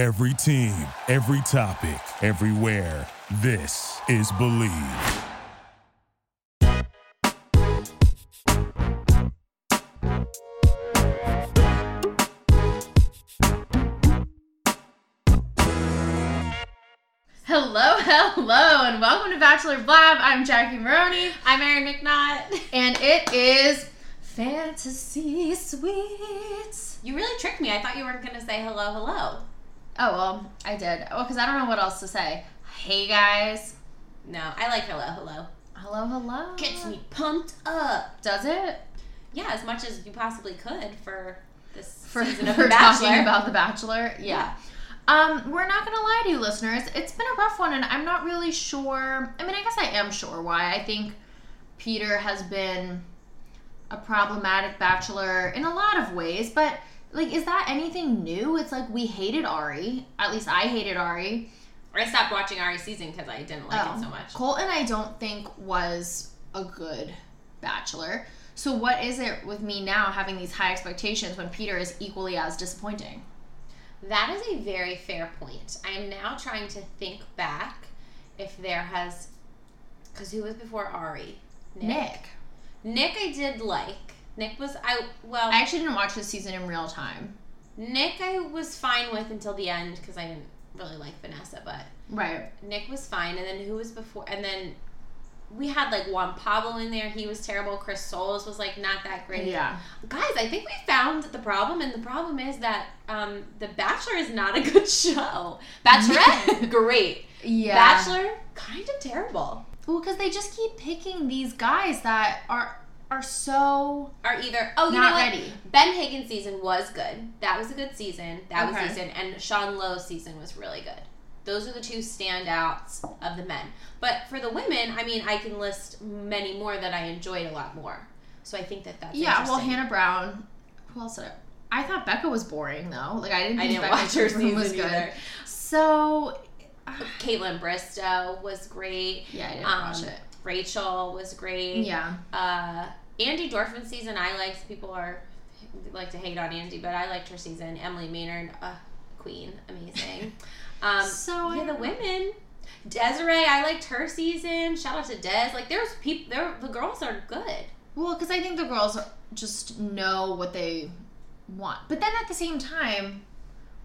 Every team, every topic, everywhere. This is Believe. Hello, hello, and welcome to Bachelor Blab. I'm Jackie Maroney, I'm Erin McNaught. and it is Fantasy Suites. You really tricked me. I thought you weren't going to say hello, hello. Oh, well, I did. Oh, because I don't know what else to say. Hey, guys. No, I like hello, hello. Hello, hello. Gets me pumped up. Does it? Yeah, as much as you possibly could for this For, season of for The Bachelor. talking about The Bachelor? Yeah. Um, we're not gonna lie to you, listeners. It's been a rough one, and I'm not really sure. I mean, I guess I am sure why. I think Peter has been a problematic bachelor in a lot of ways, but like, is that anything new? It's like we hated Ari. At least I hated Ari. I stopped watching Ari's season because I didn't like Oh. it so oh. much. Colton, I don't think was a good bachelor. So, what is it with me now having these high expectations when Peter is equally as disappointing? That is a very fair point. I am now trying to think back if there has. Because who was before Ari? Nick. Nick, I did like. Nick was. I Well, I actually didn't watch this season in real time. Nick, I was fine with until the end because I didn't really like Vanessa, but. Right. Nick was fine, and then who was before? And then we had like Juan Pablo in there. He was terrible. Chris Soules was like not that great. Yeah. Guys, I think we found the problem, and the problem is that um, The Bachelor is not a good show. Bachelorette, great. Yeah. Bachelor, kind of terrible. Well, because they just keep picking these guys that are are so Are either oh you Not know what? ready. Ben Higgins season was good. That was a good season. That Okay. was decent, and Sean Lowe's season was really good. Those are the two standouts of the men. But for the women, I mean, I can list many more that I enjoyed a lot more. So I think that that's yeah. Well, Hannah Brown. Who else? Did I, I thought Becca was boring though. Like I didn't. I didn't Becca watch her season was good. either. So Kaitlyn Bristowe was great. yeah, I didn't Um, watch it. Rachel was great. Yeah. Uh, Andi Dorfman season I liked. People are like to hate on Andi, but I liked her season. Emily Maynard, uh, queen, amazing. Um, So, yeah, the women. Desiree, I liked her season. Shout out to Des. Like there's people. There, the girls are good. Well, because I think the girls just know what they want. But then at the same time,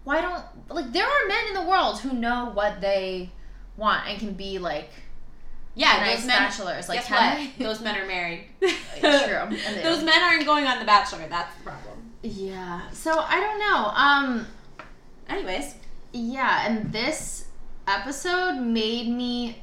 why don't like there are men in the world who know what they want and can be like Yeah, nice those men. bachelors. Like guess what? Those men are married. It's true, those men aren't going on The Bachelor. That's the problem. Yeah. So I don't know. Um. Anyways, Yeah, and this episode made me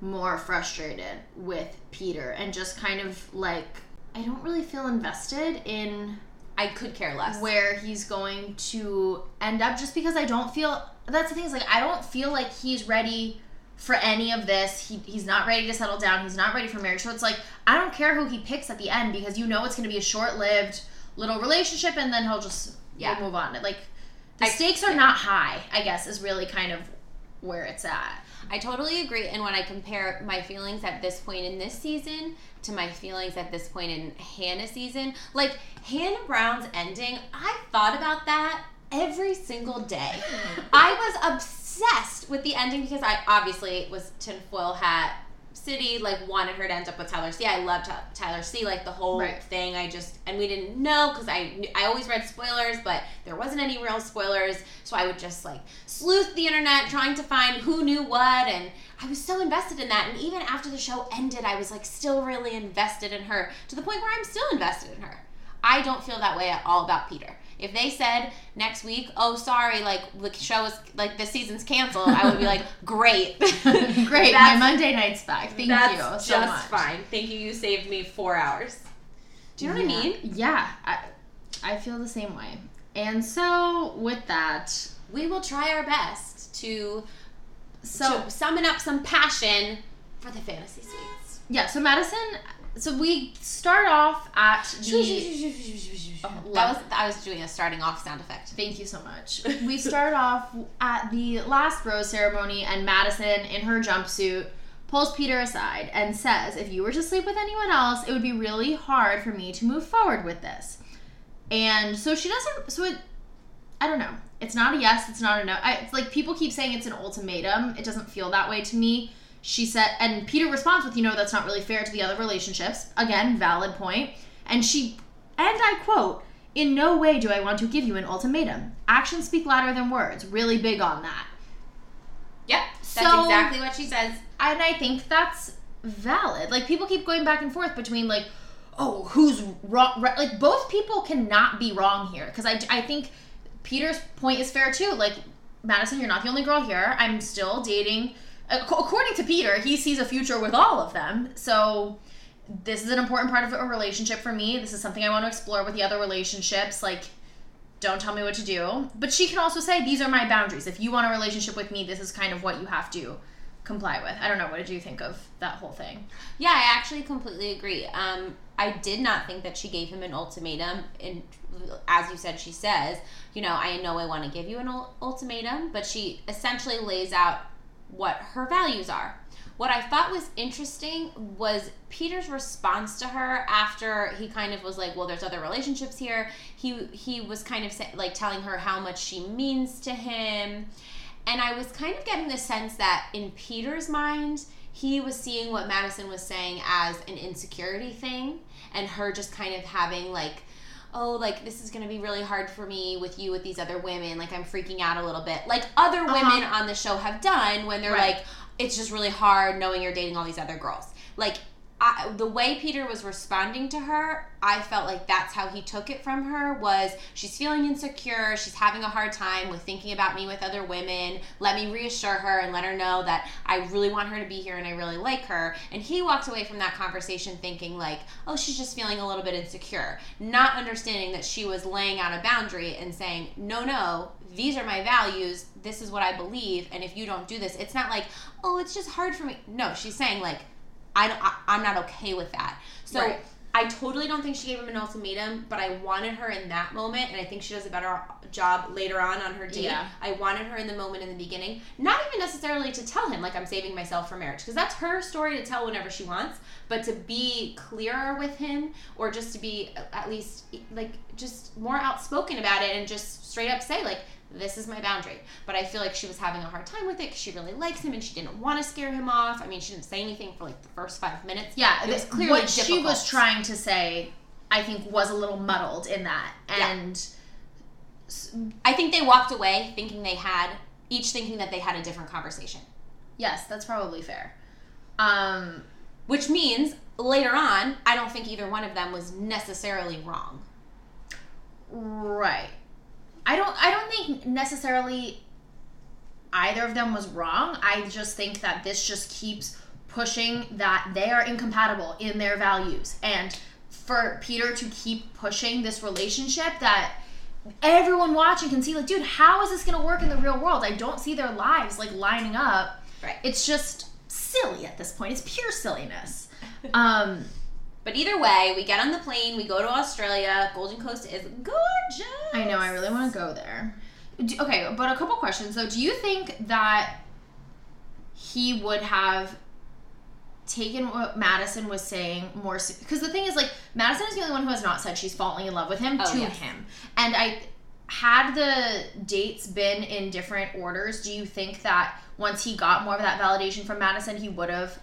more frustrated with Peter and just kind of like I don't really feel invested in I could care less. where he's going to end up just because I don't feel that's the thing is like I don't feel like he's ready for any of this. He, he's not ready to settle down. He's not ready for marriage. So it's like I don't care who he picks at the end because you know it's going to be a short-lived little relationship and then he'll just Yeah. move on. Like the I- stakes are not high, I guess is really kind of where it's at. I totally agree. And when I compare my feelings at this point in this season to my feelings at this point in Hannah's season, like Hannah Brown's ending, I thought about that every single day. I was obsessed with the ending because I obviously was tinfoil hat city, like wanted her to end up with Tyler C. I loved Tyler C. Like the whole Right. thing. I just and we didn't know because I I always read spoilers, but there wasn't any real spoilers. So I would just like sleuth the internet trying to find who knew what, and I was so invested in that. And even after the show ended, I was like still really invested in her to the point where I'm still invested in her. I don't feel that way at all about Peter. If they said next week, "Oh, sorry, like the show is like the season's canceled," I would be like, "Great, Great, my Monday night's back. Thank that's you just much. fine. Thank you. You saved me four hours. Do you know what I mean? Yeah, I, I feel the same way. And so with that, We will try our best to so to summon up some passion for the fantasy suites. yeah, so Madison. So we start off at the. Oh, that was I was doing a starting off sound effect. Thank you so much. We start off at the last rose ceremony, and Madison, in her jumpsuit, pulls Peter aside and says, If you were to sleep with anyone else, it would be really hard for me to move forward with this. And so she doesn't, so it, I don't know. It's not a yes. It's not a no. I, it's like people keep saying it's an ultimatum. It doesn't feel that way to me. She said, and Peter responds with, "You know, that's not really fair to the other relationships." Again, valid point. And she, and I quote, "In no way do I want to give you an ultimatum. Actions speak louder than words." Really big on that. Yep, that's So- exactly what she says. and I think that's valid. Like people keep going back and forth between like, oh, who's wrong? right- Like both people cannot be wrong here because I I think Peter's point is fair too. Like Madison, you're not the only girl here. I'm still dating. Ac- According to Peter, he sees a future with all of them. So this is an important part of a relationship for me. This is something I want to explore with the other relationships. Like don't tell me what to do. But she can also say, these are my boundaries. If you want a relationship with me, this is kind of what you have to comply with. I don't know. What did you think of that whole thing? Yeah, I actually completely agree. Um, I did not think that she gave him an ultimatum. And as you said, she says, you know, I know I want to give you an ultimatum, but she essentially lays out what her values are. What I thought was interesting was Peter's response to her after he kind of was like, "Well, there's other relationships here." He he was kind of say, like telling her how much she means to him, and I was kind of getting the sense that in Peter's mind, he was seeing what Madison was saying as an insecurity thing, and her just kind of having like, oh, like this is gonna be really hard for me with you with these other women. Like I'm freaking out a little bit, like other uh-huh. women on the show have done when they're Right. like, it's just really hard knowing you're dating all these other girls. Like I, the way Peter was responding to her, I felt like that's how he took it from her was she's feeling insecure, she's having a hard time with thinking about me with other women. Let me reassure her and let her know that I really want her to be here and I really like her. And he walked away from that conversation thinking like, "Oh, she's just feeling a little bit insecure." Not understanding that she was laying out a boundary and saying, "No, no, these are my values. This is what I believe, and if you don't do this, it's not like, "Oh, it's just hard for me." No, she's saying like I I'm not okay with that. So Right. I totally don't think she gave him an ultimatum, but I wanted her in that moment, and I think she does a better job later on on her date. Yeah. I wanted her in the moment in the beginning, not even necessarily to tell him like I'm saving myself for marriage, because that's her story to tell whenever she wants. But to be clearer with him, or just to be at least like just more outspoken about it, and just straight up say like this is my boundary. But I feel like she was having a hard time with it because she really likes him and she didn't want to scare him off. I mean, she didn't say anything for like the first five minutes. Yeah, it was clearly what she was trying to say. I think was a little muddled in that, Yeah. and I think they walked away thinking they had each thinking that they had a different conversation, yes, that's probably fair. Um, which means later on, I don't think either one of them was necessarily wrong. Right. I don't I don't think necessarily either of them was wrong. I just think that this just keeps pushing that they are incompatible in their values. And for Peter to keep pushing this relationship that everyone watching can see like dude how is this going to work in the real world? I don't see their lives like lining up. Right. it's just silly at this point. It's pure silliness. Um But either way, we get on the plane, we go to Australia. Golden Coast is gorgeous. I know, I really want to go there. Do, okay, but a couple questions though. Do you think that he would have taken what Madison was saying more? Because the thing is, like, Madison is the only one who has not said she's falling in love with him Oh, to yes. him. And I. Had the dates been in different orders, do you think that once he got more of that validation from Madison, he would have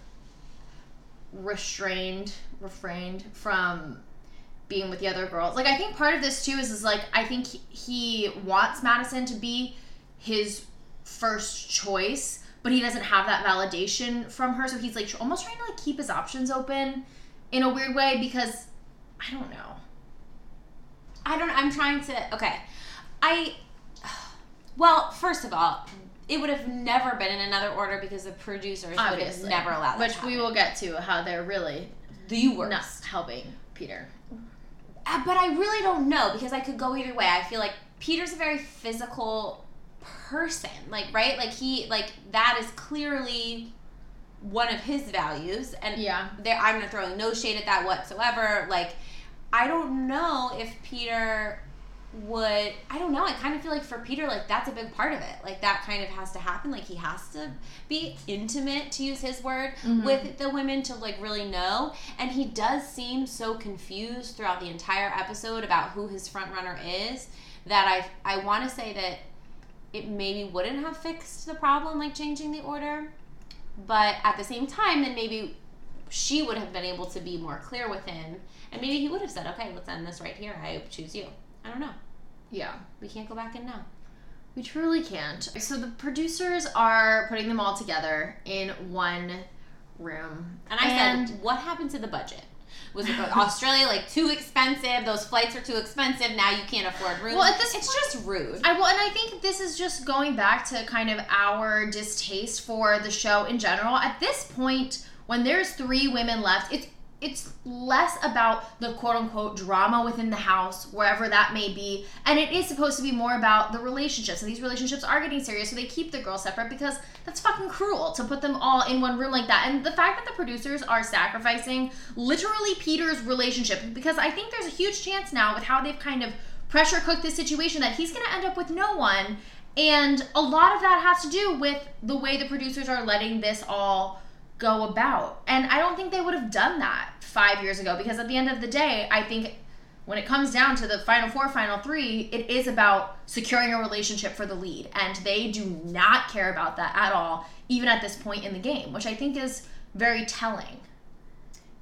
restrained, refrained from being with the other girls. Like I think part of this too is is like I think he, he wants Madison to be his first choice, but he doesn't have that validation from her, so he's like almost trying to like keep his options open in a weird way because I don't know. I don't. I'm trying to. Okay, I. Well, first of all, it would have never been in another order because the producers would have never allowed that. Which we will get to how they're really the worst. not helping Peter. Uh, but I really don't know because I could go either way. I feel like Peter's a very physical person, like right, like he like that is clearly one of his values, and Yeah. there I'm not throwing no shade at that whatsoever. Like I don't know if Peter would I don't know. I kind of feel like for Peter like that's a big part of it. Like that kind of has to happen. Like he has to be intimate to use his word mm-hmm. with the women to like really know. And he does seem so confused throughout the entire episode about who his front runner is that I I want to say that it maybe wouldn't have fixed the problem like changing the order. But at the same time, then maybe she would have been able to be more clear with him. And maybe he would have said, okay, let's end this right here. I choose you. I don't know. Yeah. We can't go back in now. We truly can't. So the producers are putting them all together in one room. And I said, what happened to the budget? Was it Australia like too expensive? Those flights are too expensive. Now you can't afford rooms. Well, at this it's point- just rude. I well, and I think this is just going back to kind of our distaste for the show in general. At this point, when there's three women left, it's it's less about the quote unquote drama within the house, wherever that may be, and it is supposed to be more about the relationships. And these relationships are getting serious, so they keep the girls separate because that's fucking cruel to put them all in one room like that. And the fact that the producers are sacrificing literally Peter's relationship, because I think there's a huge chance now with how they've kind of pressure cooked this situation that he's going to end up with no one. And a lot of that has to do with the way the producers are letting this all go about. And I don't think they would have done that five years ago because at the end of the day, I think when it comes down to the final four, final three, it is about securing a relationship for the lead. And they do not care about that at all, even at this point in the game, which I think is very telling.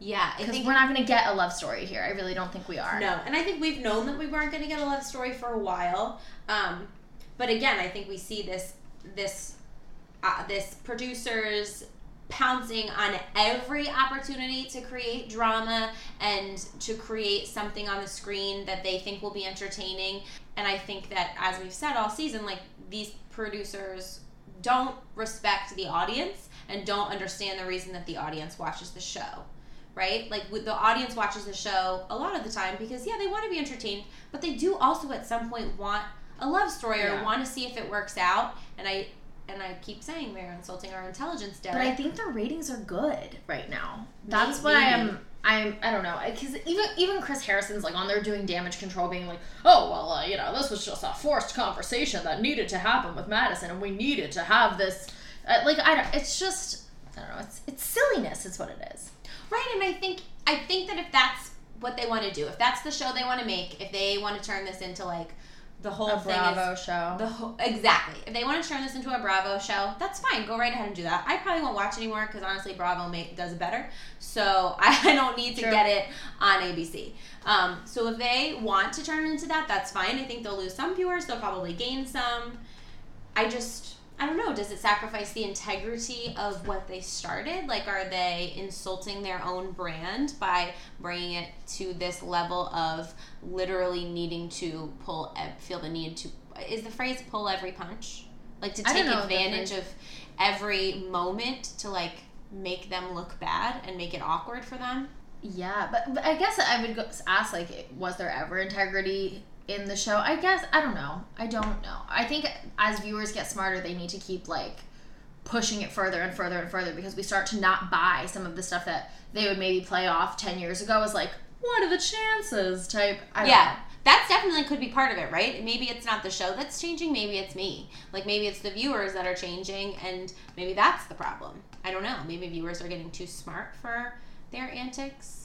yeah, Because we're not going to get a love story here. I really don't think we are. No, and I think we've known that we weren't going to get a love story for a while. Um, but again, I think we see this this uh, this producers pouncing on every opportunity to create drama and to create something on the screen that they think will be entertaining. And I think that as we've said all season, like these producers don't respect the audience and don't understand the reason that the audience watches the show right? Like the audience watches the show a lot of the time because yeah, they want to be entertained, but they do also at some point want a love story or Yeah. want to see if it works out. And I and I keep saying they're insulting our intelligence, Derek. But I think the ratings are good right now. That's Maybe. what I am. I'm. I don't know. Because even even Chris Harrison's like on there doing damage control, being like, oh well, uh, you know, this was just a forced conversation that needed to happen with Madison, and we needed to have this. Uh, like I don't. It's just. I don't know. It's it's silliness. Is what it is. Right, and I think I think that if that's what they want to do, if that's the show they want to make, if they want to turn this into like the whole A thing Bravo is show. the whole, exactly. If they want to turn this into a Bravo show, that's fine. Go right ahead and do that. I probably won't watch anymore because honestly, Bravo make, does it better. So I don't need to True. get it on ABC. Um, so if they want to turn it into that, that's fine. I think they'll lose some viewers. They'll probably gain some. I just I don't know. Does it sacrifice the integrity of what they started? Like, are they insulting their own brand by bringing it to this level of literally needing to pull, feel the need to? Is the phrase "pull every punch"? Like to take know if the advantage of every moment to like make them look bad and make it awkward for them? Yeah, but, but I guess I would go, ask like, was there ever integrity in the show? I guess I don't know. I don't know. I think as viewers get smarter, they need to keep like pushing it further and further and further because we start to not buy some of the stuff that they would maybe play off ten years ago as like, what are the chances? Type. I don't yeah know. that's definitely could be part of it right maybe it's not the show that's changing maybe it's me like maybe it's the viewers that are changing and maybe that's the problem i don't know maybe viewers are getting too smart for their antics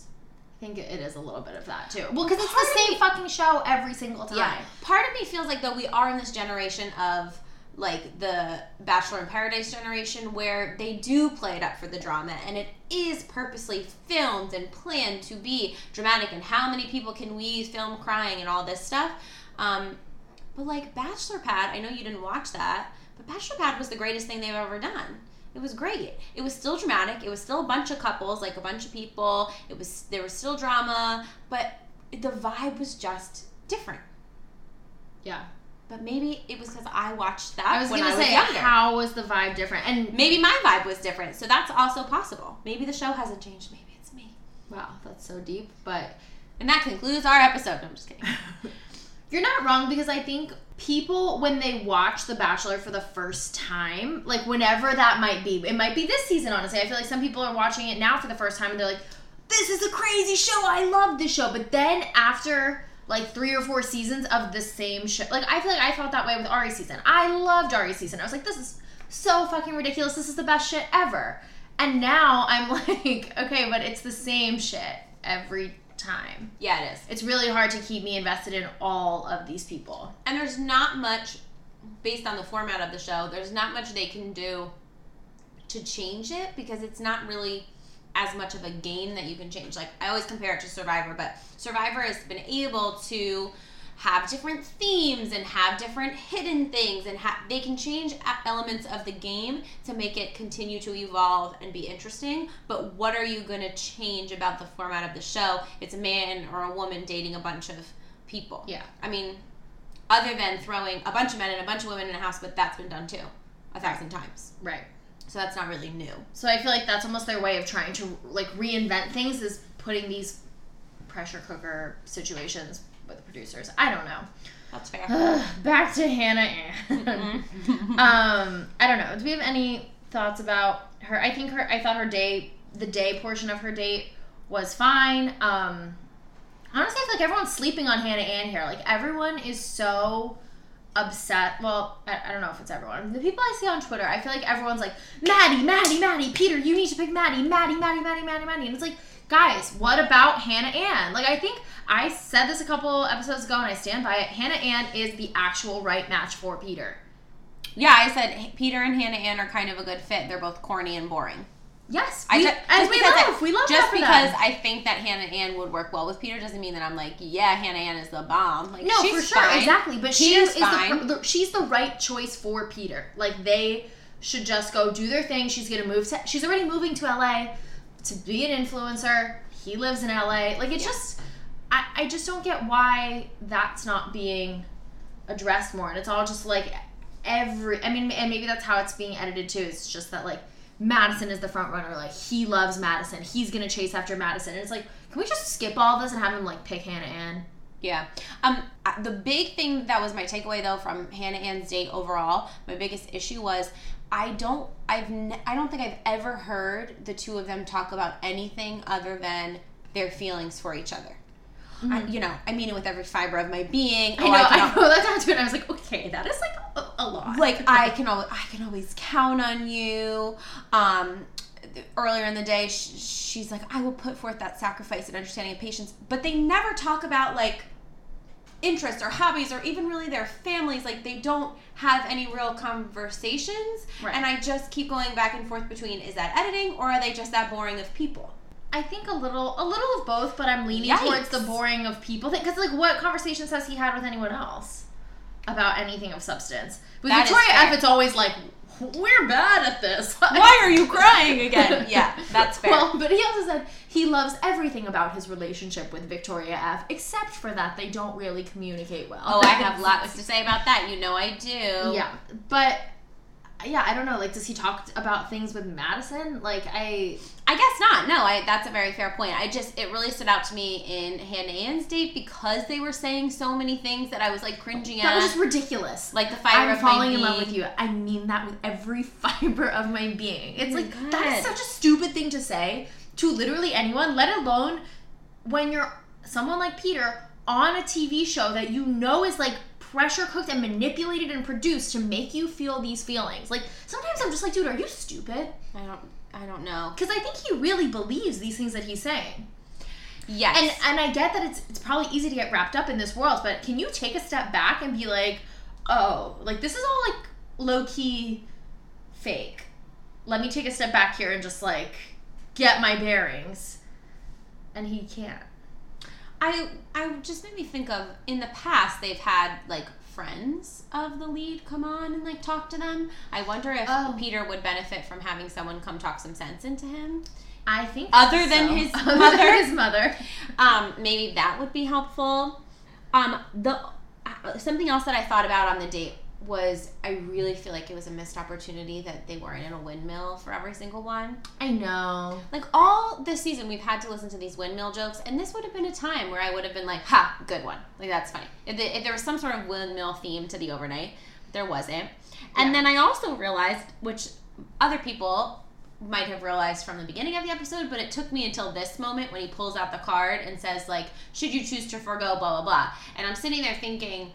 I think it is a little bit of that too. Well, because it's Part the same fucking show every single time. yeah part of me feels like though we are in this generation of like the bachelor in paradise generation where they do play it up for the drama and it is purposely filmed and planned to be dramatic and how many people can we film crying and all this stuff um, but like bachelor pad i know you didn't watch that but bachelor pad was the greatest thing they've ever done it was great it was still dramatic it was still a bunch of couples like a bunch of people it was there was still drama but the vibe was just different Yeah. but maybe it was because I watched that I was I was say, younger. how was the vibe different? And maybe my vibe was different, so that's also possible. Maybe the show hasn't changed. Maybe it's me. wow, that's so deep. But And that concludes our episode. No, I'm just kidding. You're not wrong because I think people, when they watch The Bachelor for the first time, like whenever that might be, it might be this season, honestly. I feel like some people are watching it now for the first time and they're like, this is a crazy show. I love this show. But then after like three or four seasons of the same show, like I feel like I felt that way with Ari's season. I loved Ari's season. I was like, this is so fucking ridiculous. This is the best shit ever. And now I'm like, okay, but it's the same shit every time yeah, it is. it's really hard to keep me invested in all of these people. And there's not much based on the format of the show, there's not much they can do to change it because it's not really as much of a game that you can change. Like I always compare it to Survivor, but Survivor has been able to have different themes and have different hidden things and ha- they can change elements of the game to make it continue to evolve and be interesting. But what are you going to change about the format of the show? It's a man or a woman dating a bunch of people. Yeah. i mean other than throwing a bunch of men and a bunch of women in a house but that's been done too a thousand times. Right. so that's not really new. So I feel like that's almost their way of trying to like reinvent things is putting these pressure cooker situations with the producers. I don't know. that's fair Back to Hannah Ann. um, I don't know. Do we have any thoughts about her? I think her. I thought her day, the day portion of her date, was fine. Um, honestly, I feel like everyone's sleeping on Hannah Ann here. Like everyone is so upset. Well, I, I don't know if it's everyone. The people I see on Twitter, I feel like everyone's like, Maddie, Maddie, Maddie, Peter, you need to pick Maddie, Maddie, Maddie, Maddie, Maddie, Maddie. And it's like, guys, what about Hannah Ann? Like, I think I said this a couple episodes ago and I stand by it. Hannah Ann is the actual right match for Peter. yeah i said peter and hannah ann are kind of a good fit they're both corny and boring Yes, I we, ju- as just we because love, I- we love just that because them. I think that Hannah Ann would work well with Peter doesn't mean that I'm like, yeah, Hannah Ann is the bomb. Like, No, for sure, fine. exactly. But she is the she's the right choice for Peter. Like they should just go do their thing. She's gonna move to. She's already moving to LA to be an influencer. He lives in LA. Like it Yeah. just, I I just don't get why that's not being addressed more. And it's all just like every. I mean, and maybe that's how it's being edited too. It's just that like Madison is the front runner. Like he loves Madison. He's gonna chase after Madison. And it's like, can we just skip all this and have him like pick Hannah Ann? Yeah. Um. The big thing that was my takeaway though from Hannah Ann's date overall, my biggest issue was I don't I've ne- I don't think I've ever heard the two of them talk about anything other than their feelings for each other. I, you know, I mean it with every fiber of my being. Mm-hmm. I Oh, know, I, al- know that down to it. and I was like, okay, that is like a, a lot. like I can always I can always count on you. Um, earlier in the day, sh- she's like, I will put forth that sacrifice and understanding and patience. But they never talk about like interests or hobbies or even really their families. Like they don't have any real conversations. Right. And I just keep going back and forth between is that editing or are they just that boring of people? I think a little, a little of both, but I'm leaning Yikes. towards the boring of people thing. Because like, what conversations has he had with anyone else about anything of substance? With That Victoria. F, it's always like, we're bad at this. Why are you crying again? Yeah, that's fair. Well, but he also said he loves everything about his relationship with Victoria F, except for that they don't really communicate well. oh, I have lots to say about that. You know I do. Yeah, but yeah, I don't know. Like, does he talk about things with Madison? Like, I I guess not. No, I, that's a very fair point. I just it really stood out to me in Hannah Ann's date because they were saying so many things that I was like cringing that at. That was just ridiculous. like the fiber I'm falling in love with you. I mean that with every fiber of my being. It's Oh my like that is such a stupid thing to say to literally anyone, let alone when you're someone like Peter on a TV show that you know is like pressure cooked and manipulated and produced to make you feel these feelings. Like sometimes I'm just like, dude, are you stupid? I don't. I don't know. Because I think he really believes these things that he's saying. Yes. And and I get that it's it's probably easy to get wrapped up in this world, but can you take a step back and be like, oh, like this is all like low key fake. Let me take a step back here and just like get my bearings. And he can't. I I just made me think of in the past they've had like friends of the lead come on and like talk to them. I wonder if Oh. Peter would benefit from having someone come talk some sense into him. I think Other than his Other mother? than his mother. Um, maybe that would be helpful. Um, the uh, something else that I thought about on the date was I really feel like it was a missed opportunity that they weren't in a windmill for every single one. I know. Like all this season, we've had to listen to these windmill jokes, and this would have been a time where I would have been like, "Ha, good one!" Like that's funny. If, the, if there was some sort of windmill theme to the overnight, there wasn't. And Yeah. then I also realized, which other people might have realized from the beginning of the episode, but it took me until this moment when he pulls out the card and says like, "Should you choose to forego?" Blah blah blah. And I'm sitting there thinking,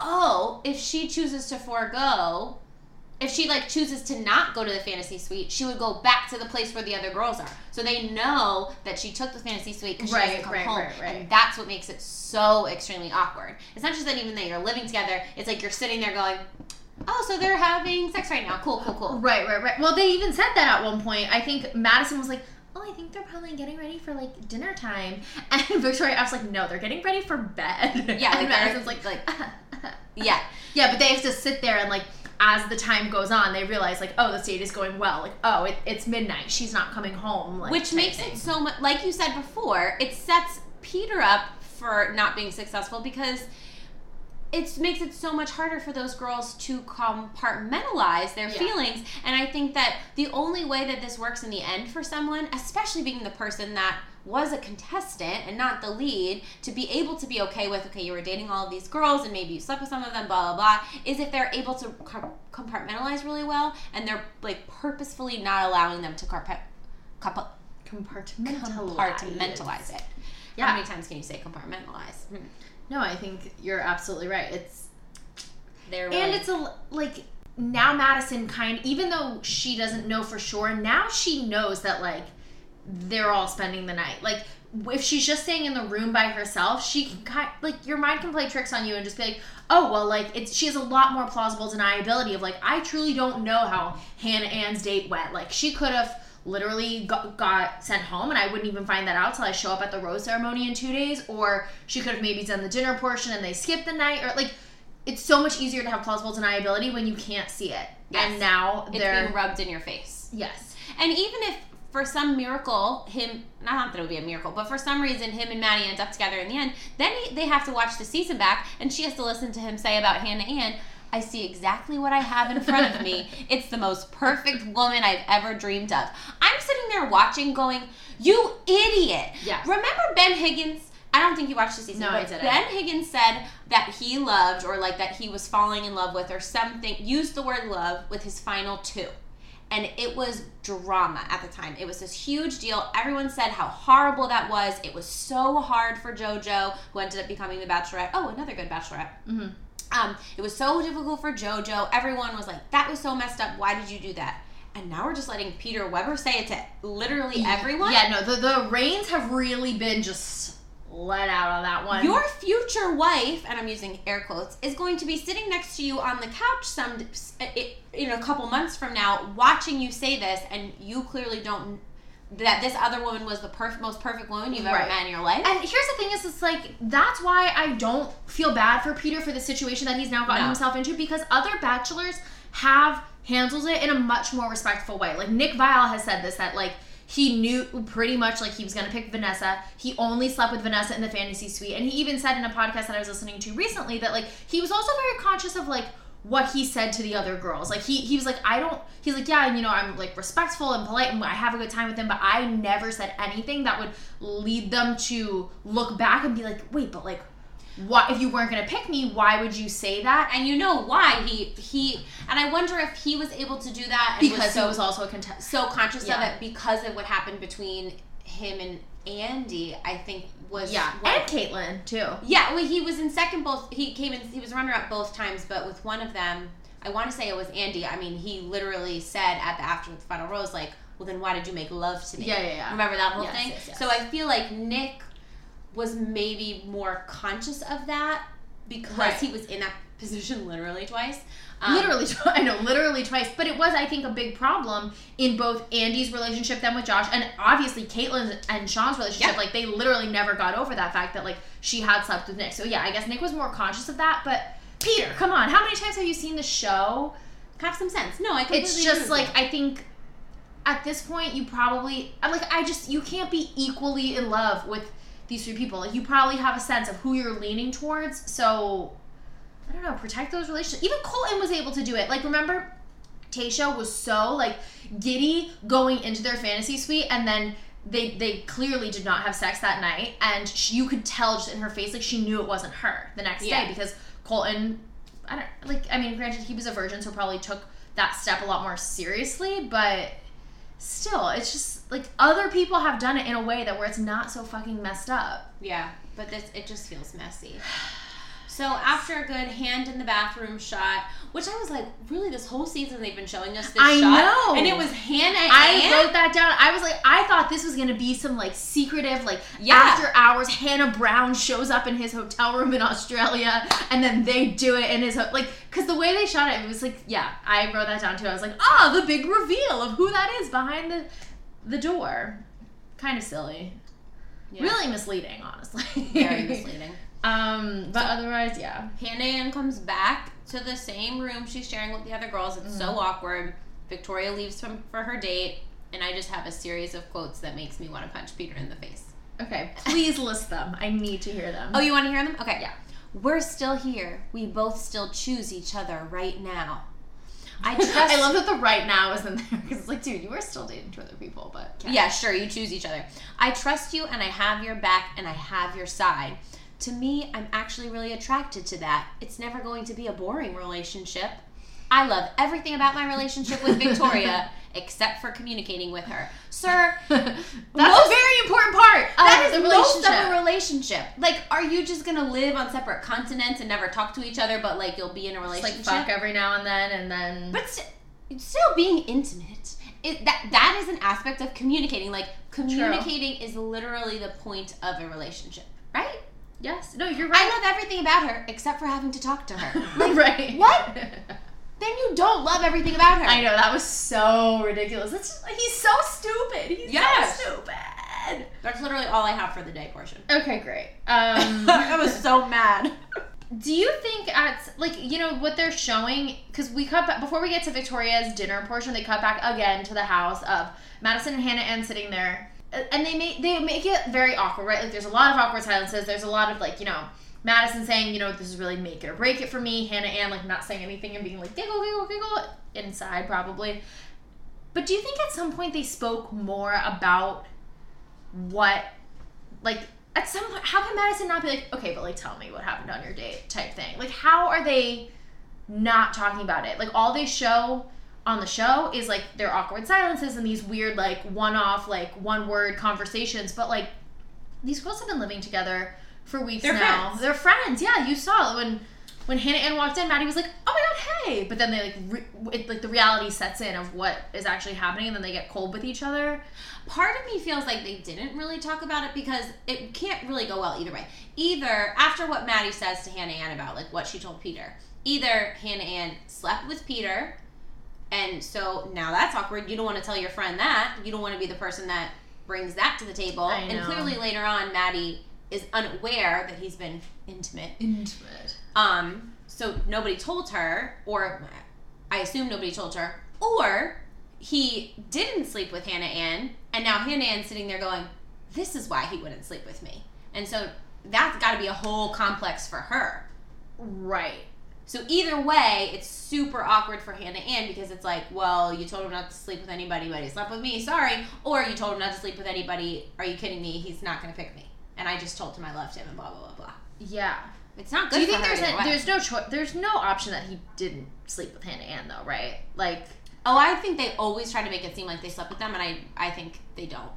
"Oh, if she chooses to forego." if she like chooses to not go to the fantasy suite, she would go back to the place where the other girls are. So they know that she took the fantasy suite because she Right, doesn't come right, home, right. and that's what makes it so extremely awkward. It's not just that even that you're living together; it's like you're sitting there going, oh, so they're having sex right now. Cool, cool, cool. Right, right, right. Well, they even said that at one point. I think Madison was like, "Oh, I think they're probably getting ready for like dinner time," and Victoria was like, "No, they're getting ready for bed." Yeah, and Madison's like, like- Yeah. yeah, but they have to sit there and like. As the time goes on, they realize like, oh, the date is going well. Like, oh, it, it's midnight. She's not coming home. Like, Which makes thing. it so much, like you said before, it sets Peter up for not being successful because it makes it so much harder for those girls to compartmentalize their Yeah. feelings. And I think that the only way that this works in the end for someone, especially being the person that was a contestant and not the lead, to be able to be okay with, okay, you were dating all of these girls and maybe you slept with some of them, blah, blah, blah, is if they're able to compartmentalize really well and they're like purposefully not allowing them to. Compa- compartmentalize. compartmentalize it. Yeah. How many times can you say compartmentalize? Hmm. No, I think you're absolutely right. It's They're and it's a like now Madison kind even though she doesn't know for sure, now she knows that like they're all spending the night. Like if she's just staying in the room by herself, she can kind like your mind can play tricks on you and just be like, oh well, like it's she has a lot more plausible deniability of like I truly don't know how Hannah Ann's date went. Like she could have literally got, got sent home and I wouldn't even find that out till I show up at the rose ceremony in two days, or she could have maybe done the dinner portion and they skipped the night, or like it's so much easier to have plausible deniability when you can't see it. Yes. And now it's they're being rubbed in your face. yes. And even if for some miracle him not that it would be a miracle, but for some reason him and Maddie end up together in the end, then he, they have to watch the season back, and she has to listen to him say about Hannah Ann. I see exactly what I have in front of me. It's the most perfect woman I've ever dreamed of. I'm sitting there watching, going, "You idiot!" Yeah. Remember Ben Higgins? I don't think you watched the season. No, I didn't. Ben Higgins said that he loved, or like that he was falling in love with, or something. Used the word love with his final two and it was drama at the time. It was this huge deal. Everyone said how horrible that was. It was so hard for JoJo, who ended up becoming the Bachelorette. Oh, another good Bachelorette. Mm-hmm. Um, it was so difficult for JoJo. Everyone was like, "That was so messed up. Why did you do that?" And now we're just letting Peter Weber say it to literally everyone. Yeah, no, the the reins have really been just let out on that one. Your future wife, and I'm using air quotes, is going to be sitting next to you on the couch some in a couple months from now, watching you say this, and you clearly don't that this other woman was the perf- most perfect woman you've ever Right. met in your life. And here's the thing: is it's like that's why I don't feel bad for Peter for the situation that he's now gotten No. himself into because other bachelors have handled it in a much more respectful way. Like Nick Viall has said this that like he knew pretty much like he was gonna pick Vanessa. He only slept with Vanessa in the fantasy suite, and he even said in a podcast that I was listening to recently that like he was also very conscious of like what he said to the other girls. Like he he was like, I don't he's like, Yeah, you know, I'm like respectful and polite and I have a good time with them, but I never said anything that would lead them to look back and be like, Wait, but like what if you weren't gonna pick me, why would you say that? and you know why he he and I wonder if he was able to do that and Because was so he was also a contest so conscious Yeah. of it because of what happened between him and Andi. I think was Yeah. And Kaitlyn too. Yeah, well, he was in second both. He came in. He was runner up both times, but with one of them, I want to say it was Andi. I mean, he literally said at the after the final rose, like, "Well, then why did you make love to me?" Yeah, yeah, yeah. Remember that whole Yes, thing? yes, yes. So I feel like Nick was maybe more conscious of that because Right. he was in that position literally twice. Um, literally, I know, literally twice. But it was, I think, a big problem in both Andi's relationship then with Josh, and obviously Kaitlyn and Sean's relationship. Yeah. Like they literally never got over that fact that like she had slept with Nick. So yeah, I guess Nick was more conscious of that. But Peter, come on, how many times have you seen the show? have some sense. No, I completely It's just like. I think at this point you probably like I just you can't be equally in love with these three people. Like you probably have a sense of who you're leaning towards. So I don't know, protect those relationships. Even Colton was able to do it. Like remember Tayshia was so like giddy going into their fantasy suite and then they they clearly did not have sex that night and she, you could tell just in her face like she knew it wasn't her the next Yeah. day because Colton I don't like I mean granted he was a virgin so probably took that step a lot more seriously but still it's just like other people have done it in a way that where it's not so fucking messed up Yeah, but this it just feels messy. So after a good hand in the bathroom shot, which I was like, really, this whole season they've been showing us this I shot, know. and it was Hannah I wrote that down. I was like, I thought this was gonna be some like secretive, like Yeah. after hours. Hannah Brown shows up in his hotel room in Australia, and then they do it in his ho- like Because the way they shot it, it was like, yeah, I wrote that down too. I was like, ah, the big reveal of who that is behind the the door. Kind of silly. Yeah. Really misleading, honestly. Very misleading. Um, but otherwise, yeah. Hannah Ann comes back to the same room she's sharing with the other girls. It's so awkward. Victoria leaves from, for her date, and I just have a series of quotes that makes me want to punch Peter in the face. Okay, please list them. I need to hear them. Oh, you want to hear them? Okay. Yeah. We're still here. We both still choose each other right now. I trust. I love that the right now is in there because it's like, dude, you are still dating two other people, but Yeah, sure, you choose each other. I trust you and I have your back and I have your side. To me, I'm actually really attracted to that. It's never going to be a boring relationship. I love everything about my relationship with Victoria except for communicating with her. Sir, That's Most- a very important part of that is the most of a relationship. Like, are you just gonna live on separate continents and never talk to each other, but like you'll be in a Just, relationship? like fuck every now and then, and then. But st- still being intimate. It, that that is an aspect of communicating. Like communicating is literally the point of a relationship, right? Yes, no, you're right. I love everything about her except for having to talk to her. Like, right. what? Then you don't love everything about her. I know that was so ridiculous. It's just, he's so stupid. He's Yes. so stupid. That's literally all I have for the day portion. Okay, great. Um, I was so mad. do you think at like you know what they're showing? Because we cut back before we get to Victoria's dinner portion, they cut back again to the house of Madison and Hannah Ann sitting there, Uh, and they make they make it very awkward, right? Like there's a lot of awkward silences. There's a lot of like you know. Madison saying, you know, this is really make it or break it for me. Hannah Ann like not saying anything and being like giggle, giggle, giggle inside probably. But do you think at some point they spoke more about what, like, at some point, how can Madison not be like, okay, but like, tell me what happened on your date type thing? Like, how are they not talking about it? Like, all they show on the show is like their awkward silences and these weird, like, one off, like, one word conversations. But like, these girls have been living together for weeks They're now. friends. They're friends. Yeah, you saw it when. When Hannah Ann walked in, Maddie was like, "Oh my god, hey!" But then they like, re- it, like the reality sets in of what is actually happening, and then they get cold with each other. Part of me feels like they didn't really talk about it because it can't really go well either way. Either after what Maddie says to Hannah Ann about like what she told Peter, either Hannah Ann slept with Peter, and so now that's awkward. You don't want to tell your friend that. You don't want to be the person that brings that to the table. I And clearly later on, Maddie is unaware that he's been intimate. Intimate. Um, so nobody told her, or I assume nobody told her, or he didn't sleep with Hannah Ann, and now Hannah Ann's sitting there going, "This is why he wouldn't sleep with me," and so that's got to be a whole complex for her. Right. So either way, it's super awkward for Hannah Ann because it's like, well, you told him not to sleep with anybody, but he slept with me. Sorry, or you told him not to sleep with anybody. Are you kidding me? He's not going to pick me, and I just told him I loved him, and blah blah blah blah. Yeah. It's not good. Do you for think her there's a, there's no choice? There's no option that he didn't sleep with Hannah Ann though, right? Like, Oh, I think they always try to make it seem like they slept with them, and I, I think they don't.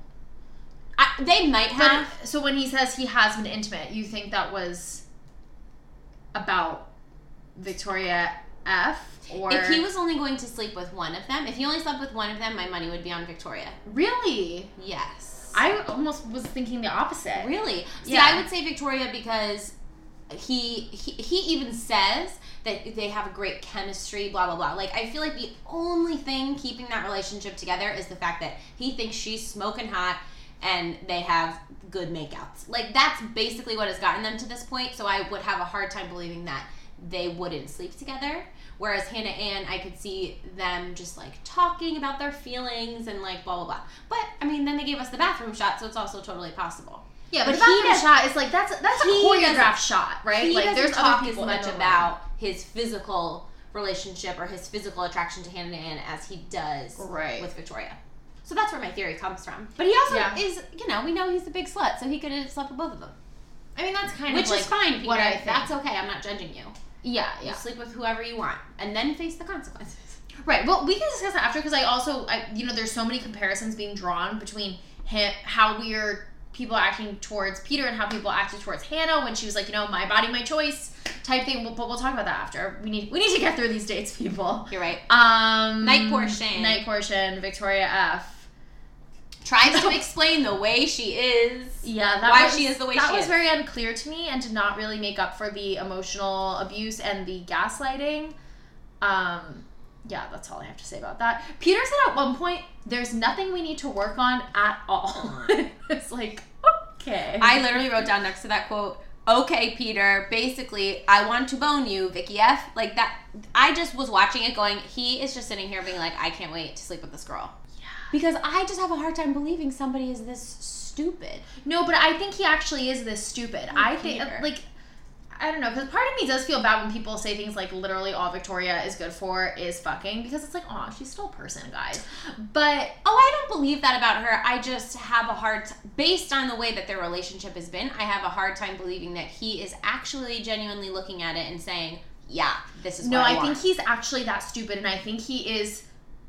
I, they might but have. so when he says he has been intimate, you think that was about Victoria F or if he was only going to sleep with one of them, if he only slept with one of them, my money would be on Victoria. really? Yes. I almost was thinking the opposite. really. See, Yeah. I would say Victoria because he, he he even says that they have a great chemistry. Blah blah blah. Like I feel like the only thing keeping that relationship together is the fact that he thinks she's smoking hot. And they have good makeouts. Like that's basically what has gotten them to this point. So I would have a hard time believing that they wouldn't sleep together. Whereas Hannah Ann, I could see them just like talking about their feelings and like blah blah blah. But I mean, then they gave us the bathroom shot, so it's also totally possible. Yeah, But but, he the bathroom does- shot is like that's that's a choreographed shot, right? He like doesn't there's talk as much about his physical relationship or his physical attraction to Hannah Ann as he does Right. with Victoria. So that's where my theory comes from. But he also Yeah. is, you know, we know he's a big slut, so he could have slept with both of them. I mean, that's kind Which of like is fine, Peter. what I think. That's okay. I'm not judging you. Yeah, You yeah. sleep with whoever you want, and then face the consequences. Right. Well, we can discuss that after because I also, I, you know, there's so many comparisons being drawn between him, how weird people are acting towards Peter and how people acted towards Hannah when she was like, you know, my body, my choice type thing. But we'll talk about that after. We need we need to get through these dates, people. You're right. Um, Night portion. Night portion. Victoria F. Tries to explain the way she is. Yeah, that Why was, she is the way that she was is. very unclear to me and did not really make up for the emotional abuse and the gaslighting Um, yeah, that's all I have to say about that. Peter said at one point, "There's nothing we need to work on at all." it's like okay. I literally wrote down next to that quote, okay, Peter, basically, I want to bone you, Vicky F. Like that. I just was watching it going, he is just sitting here being like, I can't wait to sleep with this girl. Because I just have a hard time believing somebody is this stupid. No, but I think he actually is this stupid. I think Peter. like I don't know because part of me does feel bad when people say things like literally all Victoria is good for is fucking because it's like oh she's still a person guys, but Oh, I don't believe that about her. I just have a hard t- based on the way that their relationship has been, I have a hard time believing that he is actually genuinely looking at it and saying, "Yeah, this is no what I, I want." think he's actually that stupid and I think he is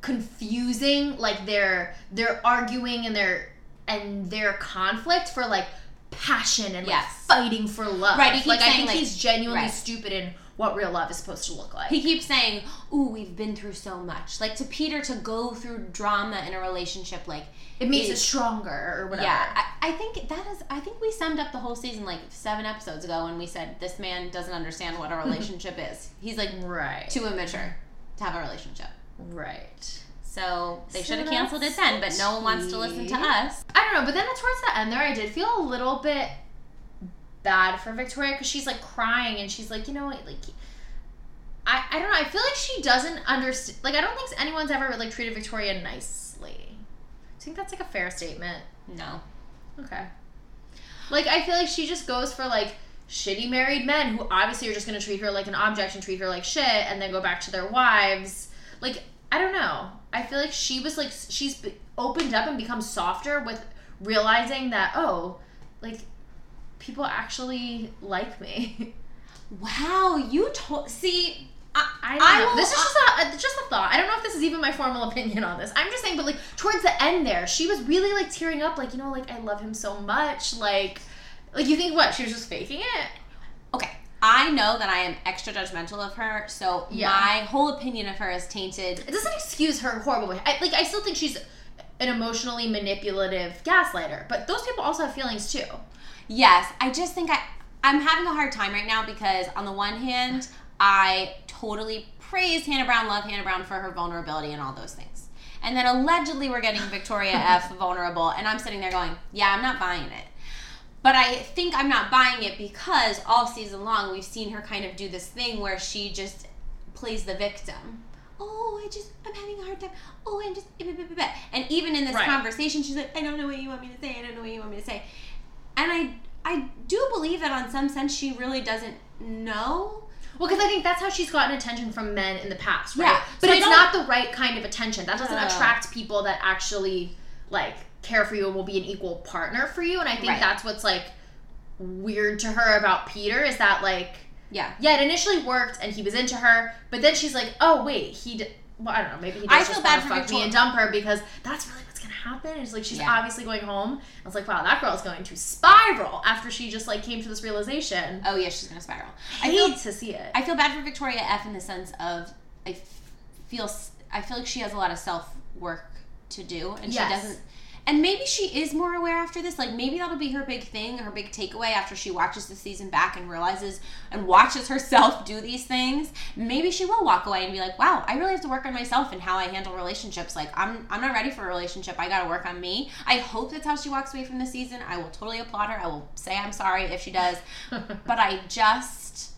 confusing like their their arguing and their and their conflict for like passion and like fighting for love. Right, he keeps like I saying, think like- he's genuinely right. stupid in what real love is supposed to look like. He keeps saying, "Ooh, we've been through so much." Like to Peter to go through drama in a relationship, like it makes is- it stronger or whatever. Yeah, I, I think that is. I think we summed up the whole season like seven episodes ago when we said this man doesn't understand what a relationship is. He's like Right. too immature to have a relationship. Right. So they So should have canceled it then, but no one wants to listen to us. I don't know, but then towards the end there, I did feel a little bit bad for Victoria because she's like crying and she's like, you know, what, like, I, I don't know. I feel like she doesn't understand. Like, I don't think anyone's ever like treated Victoria nicely. Do you think that's like a fair statement? No. Okay. Like, I feel like she just goes for like shitty married men who obviously are just gonna treat her like an object and treat her like shit and then go back to their wives. Like, I don't know. I feel like she was like she's opened up and become softer with realizing that oh, like people actually like me. Wow, you told. See, I, I don't I know. will- this is just a just a thought. I don't know if this is even my formal opinion on this. I'm just saying, but like towards the end there, she was really like tearing up, like you know, like I love him so much, like. Like you think what? She was just faking it? okay. I know that I am extra judgmental of her, so Yeah. my whole opinion of her is tainted. It doesn't excuse her horrible way. I, like I still think she's an emotionally manipulative gaslighter, but those people also have feelings too. Yes, I just think I I'm having a hard time right now because on the one hand, I totally praise Hannah Brown, love Hannah Brown for her vulnerability and all those things. And then allegedly we're getting Victoria F vulnerable and I'm sitting there going, "Yeah, I'm not buying it." But I think I'm not buying it because all season long we've seen her kind of do this thing where she just plays the victim. Oh, I just I'm having a hard time. Oh, I'm just eh, eh, eh, and even in this Right. conversation, she's like, I don't know what you want me to say. I don't know what you want me to say. And I I do believe that on some sense she really doesn't know. Well, because I think that's how she's gotten attention from men in the past, right? Yeah, But so it's not the right kind of attention. That doesn't Uh. attract people that actually like care for you and will be an equal partner for you. And I think Right. that's what's like weird to her about Peter is that like Yeah. yeah, it initially worked and he was into her, but then she's like, oh wait, he. D- well, I don't know. Maybe he I feel bad for fuck me and dump her because that's really what's gonna happen. It's like she's Yeah. obviously going home. I was like, wow, that girl's going to spiral after she just like came to this realization. Oh yeah, she's gonna spiral. I I hate feel to see it. I feel bad for Victoria F in the sense of I f- feel s- I feel like she has a lot of self work to do and Yes. she doesn't and maybe she is more aware after this like maybe that'll be her big thing her big takeaway after she watches the season back and realizes and watches herself do these things. Maybe she will walk away and be like wow i really have to work on myself and how i handle relationships. Like i'm i'm not ready for a relationship. I gotta work on me. I hope that's how she walks away from the season. I will totally applaud her. I will say i'm sorry if she does. But i just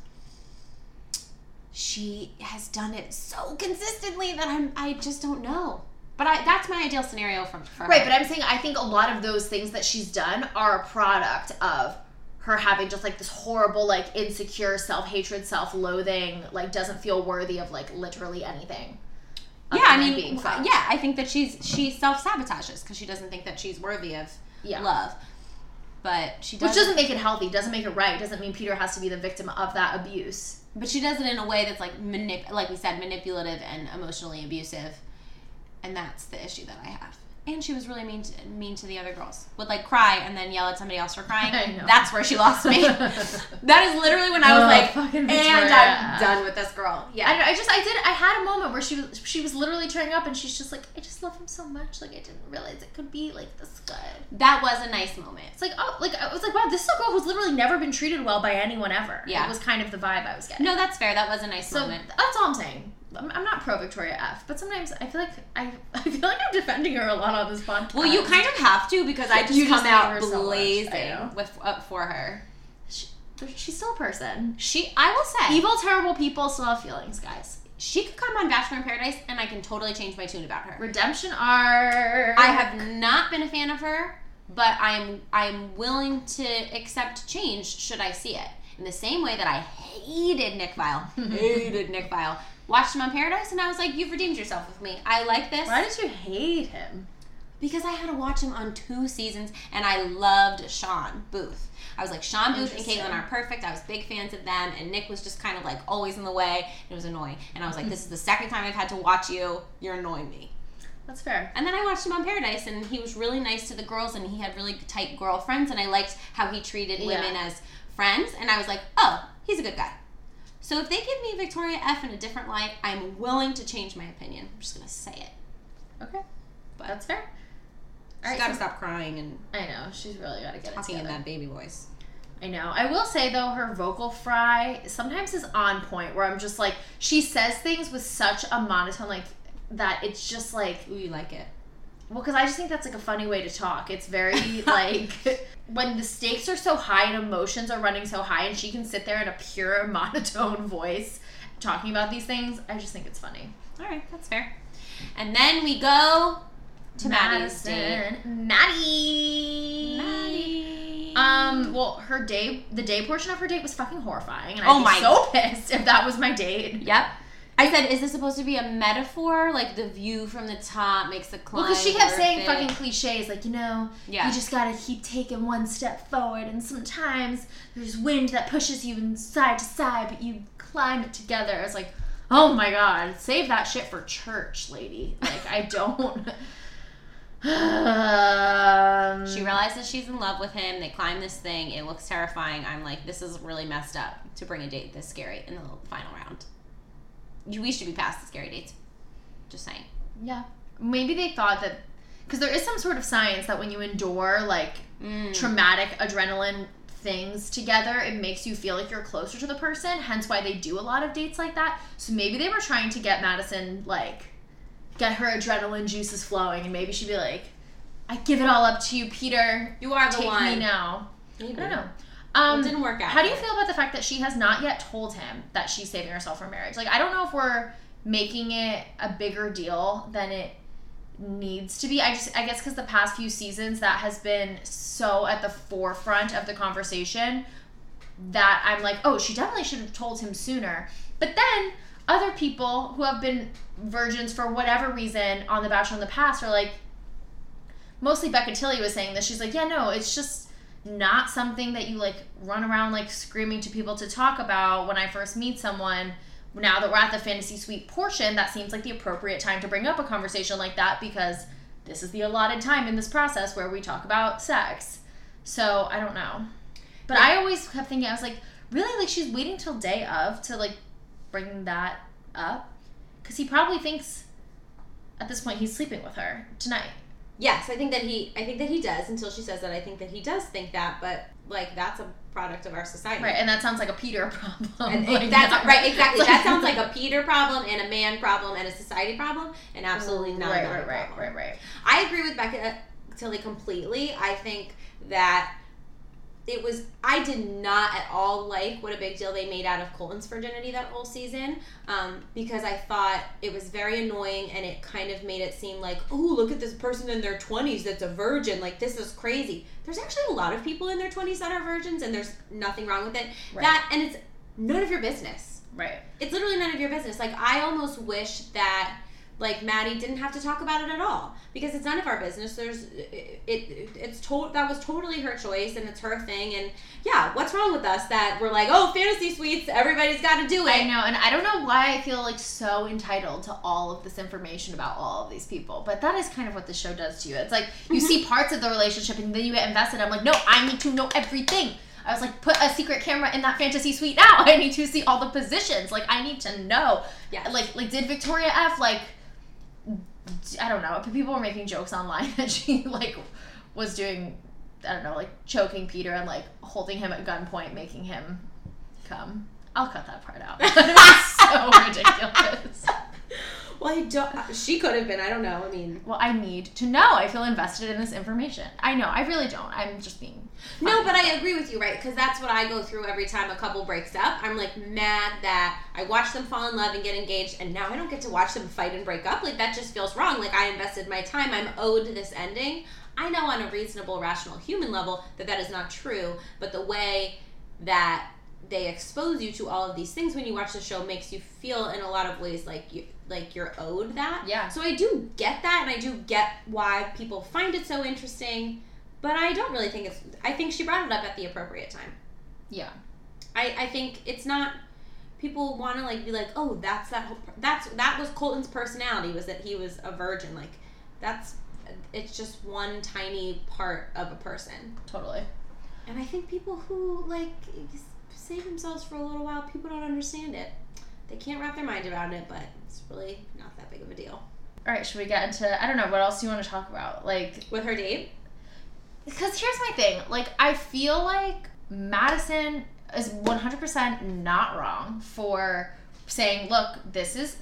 she has done it so consistently that I'm I just don't know. But I that's my ideal scenario from Right, her. but I'm saying I think a lot of those things that she's done are a product of her having just like this horrible, like insecure, self hatred, self loathing, like doesn't feel worthy of like literally anything. yeah, I mean, being yeah. I think that she's she self sabotages because she doesn't think that she's worthy of Yeah. love. But she does Which doesn't make it healthy, doesn't make it right, doesn't mean Peter has to be the victim of that abuse. but she does it in a way that's like manip- like we said manipulative and emotionally abusive. And that's the issue that I have. And she was really mean to, mean to the other girls. Would like cry and then yell at somebody else for crying. I know. That's where she lost me. that is literally when I was Oh, like, fucking and I'm done with this girl. Yeah. I, I just I did I had a moment where she was she was literally tearing up and she's just like I just love him so much like I didn't realize it could be like this good. That was a nice moment. It's like oh like I was like wow this is a girl who's literally never been treated well by anyone ever. Yeah. it was kind of the vibe I was getting. No, that's fair. That was a nice so moment. that's all I'm saying. I'm I'm not pro Victoria F, but sometimes I feel like I, I feel like I'm defending her a lot on this podcast. Well, you kind of have to because I just You come just out her so. Blazing with uh, for her. She, she's still a person. She, I will say, Evil, terrible people still have feelings, guys. she could come on Bachelor in Paradise, and I can totally change my tune about her. Redemption arc. I have not been a fan of her, but I'm I'm willing to accept change should I see it. In the same way that I hated Nick Viall, hated Nick Viall. Watched him on Paradise, and I was like, "You've redeemed yourself with me. I like this." Why did you hate him? Because I had to watch him on two seasons, and I loved Shawn Booth. I was like, Shawn Booth and. Kaitlyn are perfect. I was big fans of them, and Nick was just kind of like always in the way. It was annoying, and I was like, hmm. "This is the second time I've had to watch you. You're annoying me." That's fair. And then I watched him on Paradise, and he was really nice to the girls, and he had really tight girlfriends, and I liked how he treated women Yeah. as friends, and I was like, oh, he's a good guy. So if they give me Victoria F in a different light, I'm willing to change my opinion. I'm just gonna say it. Okay, But that's fair. she's Alright, gotta so- stop crying and I know she's really got to get talking in that baby voice. I know. I will say though, her vocal fry sometimes is on point. Where I'm just like, she says things with such a monotone, like that. It's just like, Ooh, you like it? Well, because I just think that's like a funny way to talk. It's very like when the stakes are so high and emotions are running so high, and she can sit there in a pure monotone voice talking about these things. I just think it's funny. All right, that's fair. And then we go to Maddie's date. Maddie. Maddie. Um. Well, her day, the day portion of her date was fucking horrifying, and Oh I'd be my- so pissed if that was my date. Yep. I said, is this supposed to be a metaphor? Like the view from the top makes the climb. Well, because she kept saying fucking cliches, like you know, Yeah. you just gotta keep taking one step forward, and sometimes there's wind that pushes you in side to side, but you climb it together. It's like, oh my god, save that shit for church, lady. Like I don't. um, She realizes she's in love with him. They climb this thing. It looks terrifying. I'm like, this is really messed up to bring a date this scary in the final round. We should be past the scary dates. Just saying. Yeah. Maybe they thought that because there is some sort of science that when you endure like Mm. traumatic adrenaline things together, it makes you feel like you're closer to the person. Hence why they do a lot of dates like that. So maybe they were trying to get Madison like get her adrenaline juices flowing, and maybe she'd be like, "I give it all up to you, Peter. You are the Take one. me now." Maybe. I don't know. Um, it didn't work out. how do you feel about the fact that she has not yet told him that she's saving herself for marriage? Like, I don't know if we're making it a bigger deal than it needs to be. I just, I guess, because the past few seasons that has been so at the forefront of the conversation that I'm like, oh, she definitely should have told him sooner. But then other people who have been virgins for whatever reason on The Bachelor in the past are like, mostly Becca Tilley was saying this. She's like, yeah, no, it's just not something that you like run around like screaming to people to talk about when I first meet someone. Now that we're at the fantasy suite portion, that seems like the appropriate time to bring up a conversation like that because this is the allotted time in this process where we talk about sex. So I don't know. But I always kept thinking, I was like, really? Like she's waiting till day of to like bring that up? Because he probably thinks at this point he's sleeping with her tonight. Yes, I think that he. I think that he does. Until she says that, I think that he does think that. But like, that's a product of our society. Right, and that sounds like a Peter problem. And Like, that's not- right, exactly. like- that sounds like a Peter problem and a man problem and a society problem, and absolutely mm, not. Right, a right, right, problem. right, right. I agree with Becca Tilley completely. I think that it was. I did not at all like what a big deal they made out of Colton's virginity that whole season, um, because I thought it was very annoying and it kind of made it seem like, oh, look at this person in their twenties that's a virgin. Like this is crazy. There's actually a lot of people in their twenties that are virgins, and there's nothing wrong with it. Right. That and it's none of your business Right. it's literally none of your business. Like I almost wish that like Maddie didn't have to talk about it at all because it's none of our business. There's it, it it's told that was totally her choice and it's her thing and yeah, what's wrong with us that we're like, "Oh, fantasy suites, everybody's got to do it." I know, and I don't know why I feel like so entitled to all of this information about all of these people, but that is kind of what the show does to you. It's like you mm-hmm. see parts of the relationship and then you get invested. I'm like, no, I need to know everything. I was like, put a secret camera in that fantasy suite now. I need to see all the positions. Like, I need to know. Yeah. Like, like did Victoria F like? I don't know. People were making jokes online that she like was doing, I don't know, like choking Peter and like holding him at gunpoint, making him come. I'll cut that part out. it's so ridiculous. Well, I don't. She could have been. I don't know. I mean, Well, I need to know. I feel invested in this information. I know. I really don't. I'm just being. no, but I agree with you, right? Because that's what I go through every time a couple breaks up. I'm like mad that I watch them fall in love and get engaged, and now I don't get to watch them fight and break up. Like that just feels wrong. Like I invested my time. I'm owed this ending. I know on a reasonable, rational human level that that is not true, but the way that they expose you to all of these things when you watch the show makes you feel in a lot of ways like you like you're owed that. Yeah. So I do get that and I do get why people find it so interesting, but I don't really think it's I think she brought it up at the appropriate time. Yeah. I I think it's not people want to like be like, "Oh, that's that whole, that's that was Colton's personality was that he was a virgin." Like that's it's just one tiny part of a person. Totally. And I think people who like save themselves for a little while, people don't understand it. They can't wrap their mind around it, but it's really not that big of a deal. All right. Should we get into? I don't know. What else you want to talk about? Like, With her date, because here's my thing. Like, I feel like Madison is 100% not wrong for saying, "Look, this is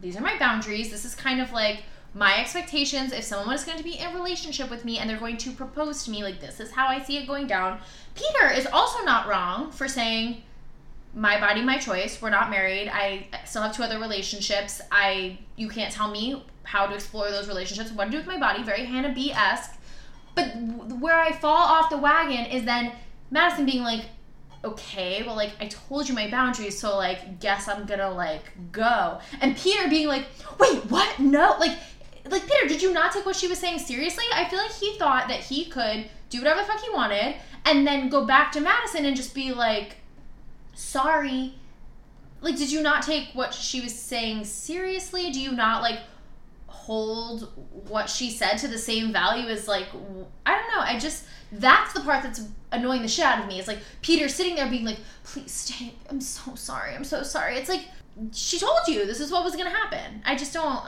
these are my boundaries. This is kind of like." My expectations, if someone is going to be in a relationship with me and they're going to propose to me, like this is how I see it going down. Peter is also not wrong for saying, my body my choice. We're not married. I still have two other relationships. I you can't tell me how to explore those relationships. What to do with my body very hannah b-esque. But where i fall off the wagon is then madison being like okay well like i told you my boundaries so like guess i'm gonna like go. And peter being like wait what? No like like peter did you not take what she was saying seriously? I feel like he thought that he could do whatever the fuck he wanted and then go back to madison and just be like sorry. Like did you not take what she was saying seriously? Do you not like hold what she said to the same value as like I don't know. I just that's the part that's annoying the shit out of me. It's like peter sitting there being like please stay. I'm so sorry. I'm so sorry. It's like she told you this is what was gonna happen. I just don't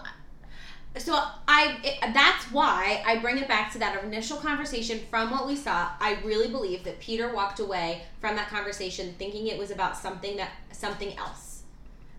So I it, that's why I bring it back to that initial conversation from what we saw. I really believe that Peter walked away from that conversation thinking it was about something that something else.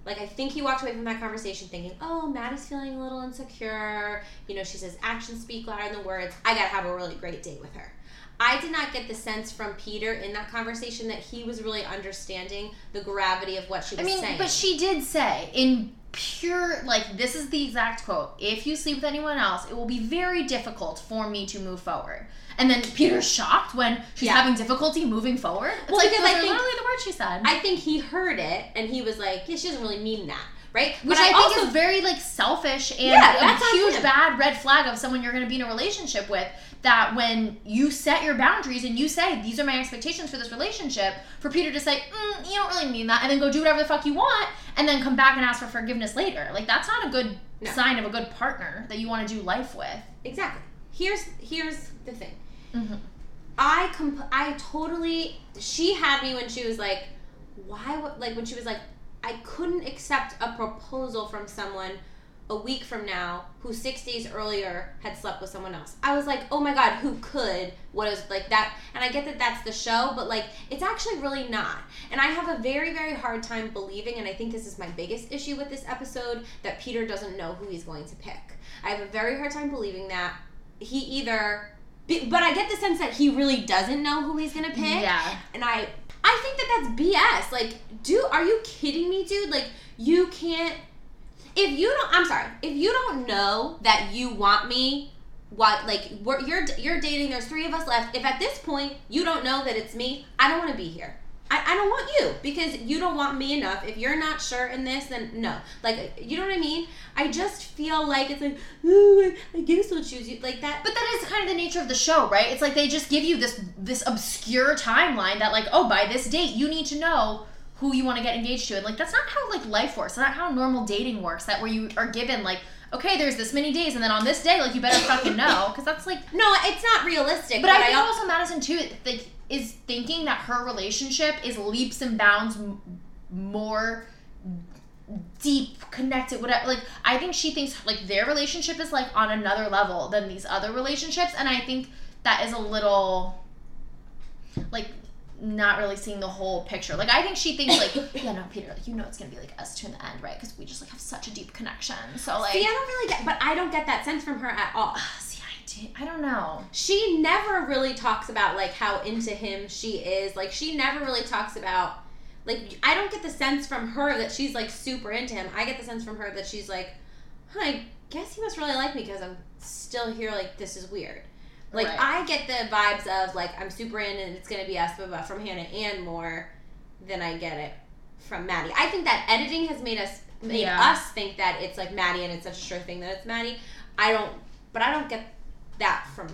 Like I think he walked away from that conversation thinking, "Oh, Maddie's feeling a little insecure. You know, she says actions speak louder than words. I got to have a really great date with her." I did not get the sense from Peter in that conversation that he was really understanding the gravity of what she was I mean, saying. but she did say in pure like this is the exact quote. If you sleep with anyone else, it will be very difficult for me to move forward. And then Peter's shocked when she's Yeah. having difficulty moving forward. It's Well, like because I think- literally the words she said. I think he heard it and he was like, "Yeah, she doesn't really mean that." Right? which But I, think also is very like selfish and Yeah, a huge bad red flag of someone you're going to be in a relationship with. That when you set your boundaries and you say these are my expectations for this relationship, for Peter to say mm, you don't really mean that, and then go do whatever the fuck you want, and then come back and ask for forgiveness later, like that's not a good No. sign of a good partner that you want to do life with. Exactly. Here's here's the thing. Mhm. I comp- I totally she had me when she was like, why would like when she was like, I couldn't accept a proposal from someone a week from now who six days earlier had slept with someone else. I was like, oh my god, who could? What is like that? And I get that that's the show, but like it's actually really not. And I have a very very hard time believing, and I think this is my biggest issue with this episode that Peter doesn't know who he's going to pick. I have a very hard time believing that he either. But I get the sense that he really doesn't know who he's gonna pick Yeah. and I I think that that's BS. Like, dude, are you kidding me, dude? Like, you can't. If you don't, I'm sorry. If you don't know that you want me, what like we're, you're you're dating. There's three of us left. If at this point you don't know that it's me, I don't want to be here. I, I don't want you because you don't want me enough. If you're not sure in this, then no. Like, you know what I mean? I just feel like it's like, oh, I guess I'll choose you like that. But that is kind of the nature of the show, right? It's like they just give you this this obscure timeline that like, oh, by this date you need to know who you want to get engaged to. And like that's not how like life works. That's not how normal dating works. That where you are given like, okay, there's this many days and then on this day like you better fucking know because that's like No, it's not realistic. but I think al- also Madison too like is thinking that her relationship is leaps and bounds m- more deep connected whatever like i think she thinks like their relationship is like on another level than these other relationships and i think that is a little like not really seeing the whole picture. Like I think she thinks like, yeah, no, Peter, like you know it's gonna be like us two in the end, right? Because we just like have such a deep connection. So like, See, I don't really get, but I don't get that sense from her at all. see, I do, I don't know. She never really talks about like how into him she is. Like she never really talks about like I don't get the sense from her that she's like super into him. I get the sense from her that she's like, huh, I guess he must really like me because I'm still here. Like this is weird. Like Right. I get the vibes of like I'm super in and it's gonna be us, blah, from Hannah and more than I get it from Maddie. I think that editing has made us made Yeah. us think that it's like Maddie and it's such a sure thing that it's Maddie. I don't, but I don't get that from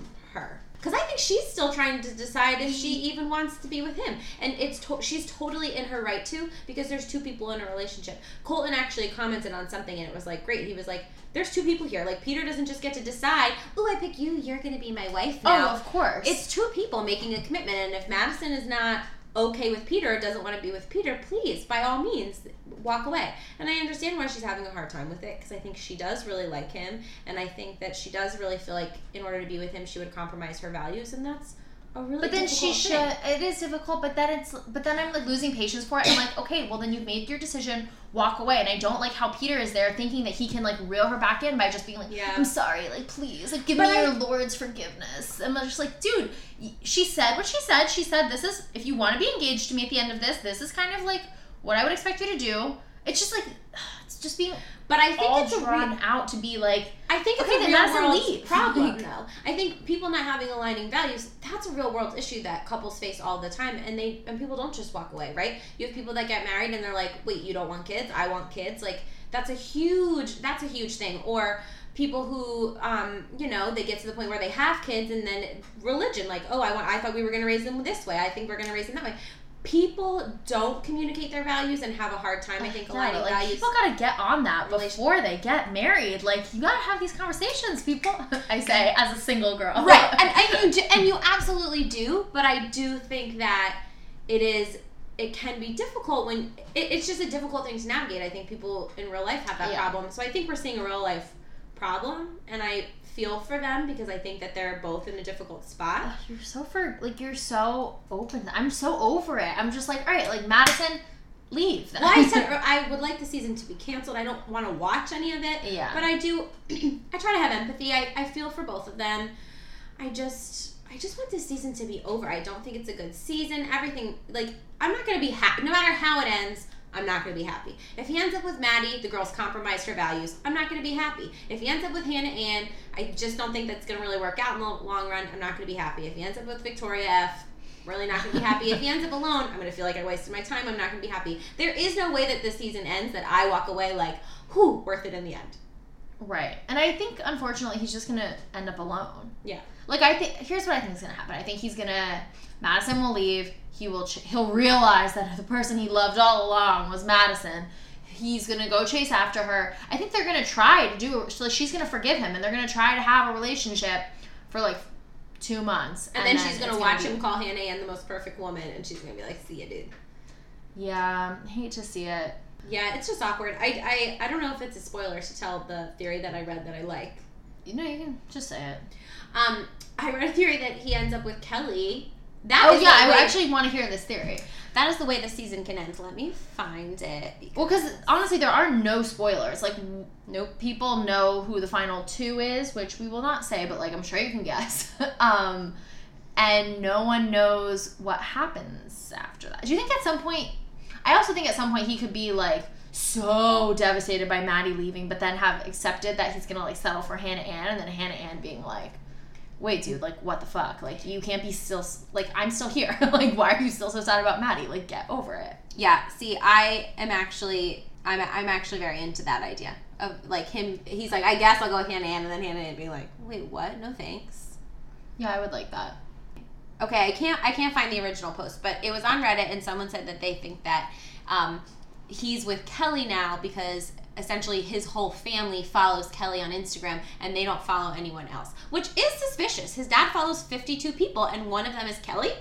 because I think she's still trying to decide if she mm. even wants to be with him, and it's to- she's totally in her right to because there's two people in a relationship. Colton actually commented on something and it was like great. He was like, "There's two people here. Like Peter doesn't just get to decide. Oh, I pick you. You're gonna be my wife oh, now." oh, of course. It's two people making a commitment, and if Madison is not okay with Peter, doesn't want to be with Peter, please, by all means, walk away. And I understand why she's having a hard time with it because I think she does really like him, and I think that she does really feel like in order to be with him, she would compromise her values, and that's really. But then she should. It is difficult, but then it's. But then I'm like losing patience for it. I'm like, okay, well then you've made your decision. Walk away. And I don't like how Peter is there thinking that he can like reel her back in by just being like, Yeah. I'm sorry, like please, like give But me I- your Lord's forgiveness. And I'm just like, dude, she said what she said. She said this is if you want to be engaged to me at the end of this, this is kind of like what I would expect you to do. It's just like, just being But I think it's drawn re- out to be like, I think it's Okay, a real world problem, though. I think people not having aligning values, that's a real world issue that couples face all the time, and they and people don't just walk away, right? You have people that get married and they're like, "Wait, you don't want kids? I want kids." Like that's a huge that's a huge thing. Or people who, um, you know, they get to the point where they have kids, and then religion, like, "Oh, I want, I thought we were going to raise them this way. I think we're going to raise them that way." People don't communicate their values and have a hard time. I think aligning like, values. people gotta get on that before they get married. Like you gotta have these conversations, people. I say as a single girl, right and, and you do, and you absolutely do but i do think that it is it can be difficult when it, it's just a difficult thing to navigate i think people in real life have that Yeah. problem so i think we're seeing a real life problem and i feel for them because i think that they're both in a difficult spot you're so for like you're so open. I'm so over it. I'm just like, all right, like Madison, leave. Then. well i said i would like the season to be canceled i don't want to watch any of it Yeah. but i do i try to have empathy I, I feel for both of them i just i just want this season to be over i don't think it's a good season everything like i'm not gonna be happy no matter how it ends i'm not gonna be happy. If he ends up with maddie the girl's compromised her values. I'm not gonna be happy. If he ends up with hannah ann i just don't think that's gonna really work out in the long run. I'm not gonna be happy. If he ends up with victoria f really not gonna be happy. If he ends up alone i'm gonna feel like i wasted my time. I'm not gonna be happy. There is no way that this season ends that i walk away like whew worth it in the end. Right. And I think unfortunately he's just gonna end up alone. Yeah. Like I think here's what I think is gonna happen. I think he's gonna Madison will leave. He will ch- he'll realize that the person he loved all along was Madison. He's gonna go chase after her. I think they're gonna try to do. So she's gonna forgive him, and they're gonna try to have a relationship for like two months, And, then, she's gonna watch be- him call Hannah Ann the most perfect woman, and she's gonna be like, "See ya, dude." Yeah, hate to see it. Yeah, it's just awkward. I, I I don't know if it's a spoiler to tell the theory that I read that I like. You know, you can just say it. Um, I read a theory that he ends up with Kelly. That Oh yeah, I way- actually want to hear this theory. that is the way the season can end. Let me find it. Well, because honestly, there are no spoilers. Like, Nope. people know who the final two is, which we will not say, but like I'm sure you can guess. um, and no one knows what happens after that. Do you think at some point? I also think at some point he could be like so devastated by Maddie leaving, but then have accepted that he's gonna like settle for Hannah Ann, and then Hannah Ann being like. Wait, dude, like, what the fuck? Like, you can't be still, like, I'm still here. like, why are you still so sad about Maddie? Like, get over it. Yeah. See, I am actually I'm I'm actually very into that idea of like him. He's like, I guess I'll go with Hannah Ann, and then Hannah Ann being like, Wait, what? No thanks. Yeah, I would like that. Okay, I can't I can't find the original post, but it was on Reddit, and someone said that they think that um, he's with Kelly now because essentially his whole family follows Kelly on Instagram, and they don't follow anyone else, which is suspicious. His dad follows fifty two people, and one of them is Kelly.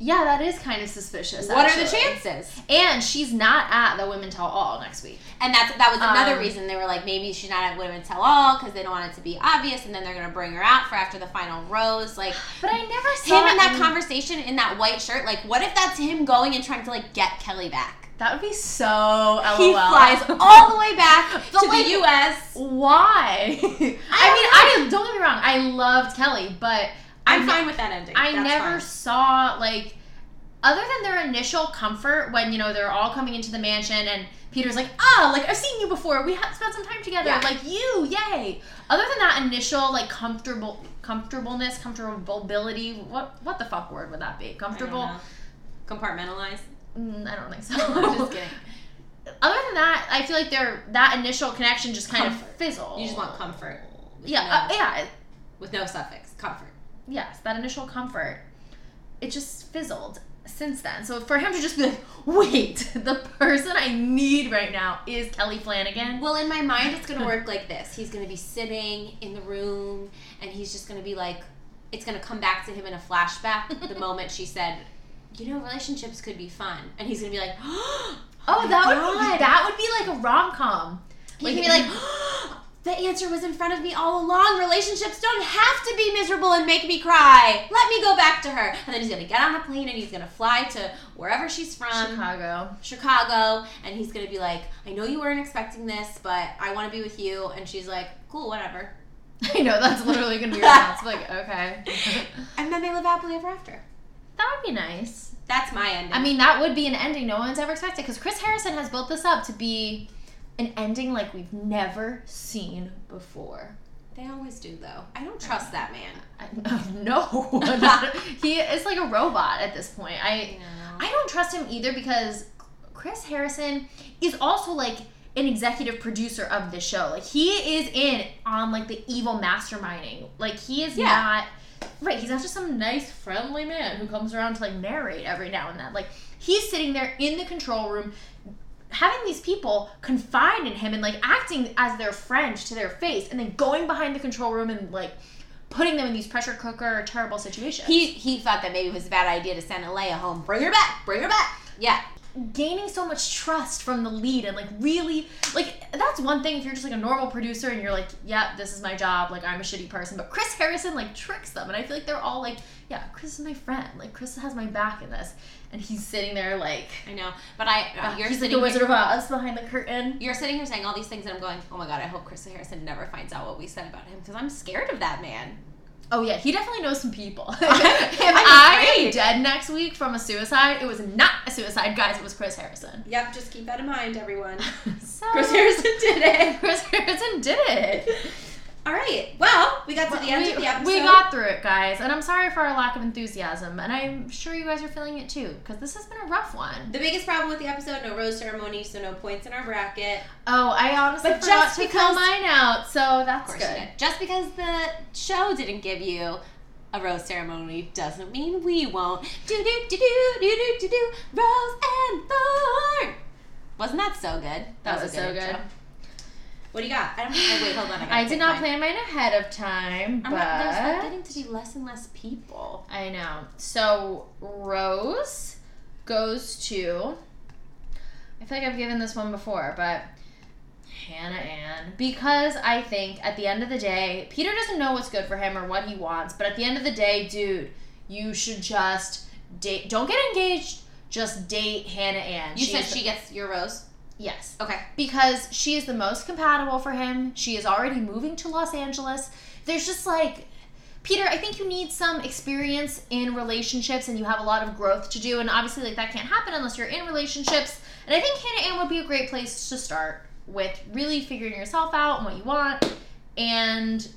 Yeah, that is kind of suspicious. What are the chances? And she's not at the Women Tell All next week. And that's that was another Um, reason they were like maybe she's not at Women Tell All because they don't want it to be obvious, and then they're gonna bring her out for after the final rose. Like But I never saw him in that any- conversation in that white shirt. Like, what if that's him going and trying to like get Kelly back? That would be so LOL. He flies all the way back to like, the U.S. Why? I mean, I don't get me wrong. I loved Kelly, but I'm I fine with that ending. I That's never fine. saw like other than their initial comfort when you know they're all coming into the mansion and Peter's like, ah, like I've seen you before. We have spent some time together. Yeah. Like you, yay. Other than that initial like comfortable comfortableness, comfortability. What what the fuck word would that be? Comfortable? Compartmentalize. Mm, I don't think so. I'm just kidding. Other than that, I feel like their that initial connection just kind Comfort. of fizzled. You just want comfort. Yeah, No. uh, yeah. With no suffix. Comfort. yes, that initial comfort, it just fizzled since then. So for him to just be like, wait, the person I need right now is Kelly Flanagan. Well, in my mind, it's gonna work like this. He's gonna be sitting in the room, and he's just gonna be like, it's gonna come back to him in a flashback the moment she said, "You know, relationships could be fun," and he's gonna be like, "Oh, Oh, that would be, that would be like a rom com. Like, He can be like, the answer was in front of me all along. Relationships don't have to be miserable and make me cry. Let me go back to her. And then he's gonna get on a plane and he's gonna fly to wherever she's from, Chicago. Chicago, and he's gonna be like, I know you weren't expecting this, but I want to be with you. And she's like, cool, whatever. I know that's literally gonna be your response. Like, okay, And then they live happily ever after. That would be nice. That's my ending. I mean, that would be an ending no one's ever expected because Chris Harrison has built this up to be an ending like we've never seen before. they always do though. I don't trust that man. I, no, not- he is like a robot at this point. I know. I don't trust him either because Chris Harrison is also like an executive producer of the show. Like he is in on like the evil masterminding. Like he is Yeah. not right. He's not just some nice friendly man who comes around to like narrate every now and then. Like he's sitting there in the control room having these people confide in him and like acting as their friend to their face and then going behind the control room and like putting them in these pressure cooker terrible situations. He he thought that maybe it was a bad idea to send Alayah home. Bring her back. Bring her back. Yeah. Gaining so much trust from the lead and like really like that's one thing if you're just like a normal producer and you're like yeah this is my job like i'm a shitty person but chris harrison like tricks them and i feel like they're all like yeah chris is my friend like chris has my back in this and he's sitting there like I know. But I uh, you're he's like sitting the wizard here, of oz behind the curtain you're sitting here saying all these things and I'm going, "Oh my god, I hope Chris Harrison never finds out what we said about him because I'm scared of that man." Oh yeah he definitely knows some people if I'm i dead next week from a suicide it was not a suicide guys it was chris harrison Yep, just keep that in mind, everyone. so Chris Harrison did it. chris harrison did it All right. Well, we got to the end we, of the episode. we got through it, guys, and I'm sorry for our lack of enthusiasm, and I'm sure you guys are feeling it too, because this has been a rough one. the biggest problem with the episode: no rose ceremony, so no points in our bracket. Oh, I honestly But forgot just to because- fill mine out, so that's Of course you good. Just because the show didn't give you a rose ceremony doesn't mean we won't. Do do do do do do do do. Rose and thorn. Wasn't that so good? That was a so intro. good. What do you got? I don't. Oh, wait, hold on. I, I did not mine. plan mine ahead of time, I'm not, there's but getting to be less and less people. I know. So Rose goes to. I feel like I've given this one before, but Hannah Ann. Because I think at the end of the day, Peter doesn't know what's good for him or what he wants, but at the end of the day, dude, you should just date. Don't get engaged. Just date Hannah Ann. You said is the- she gets your rose. Yes Okay. because she is the most compatible for him. She is already moving to Los Angeles. There's just like Peter, I think you need some experience in relationships and you have a lot of growth to do and obviously like that can't happen unless you're in relationships. And I think Hannah Ann would be a great place to start with really figuring yourself out and what you want and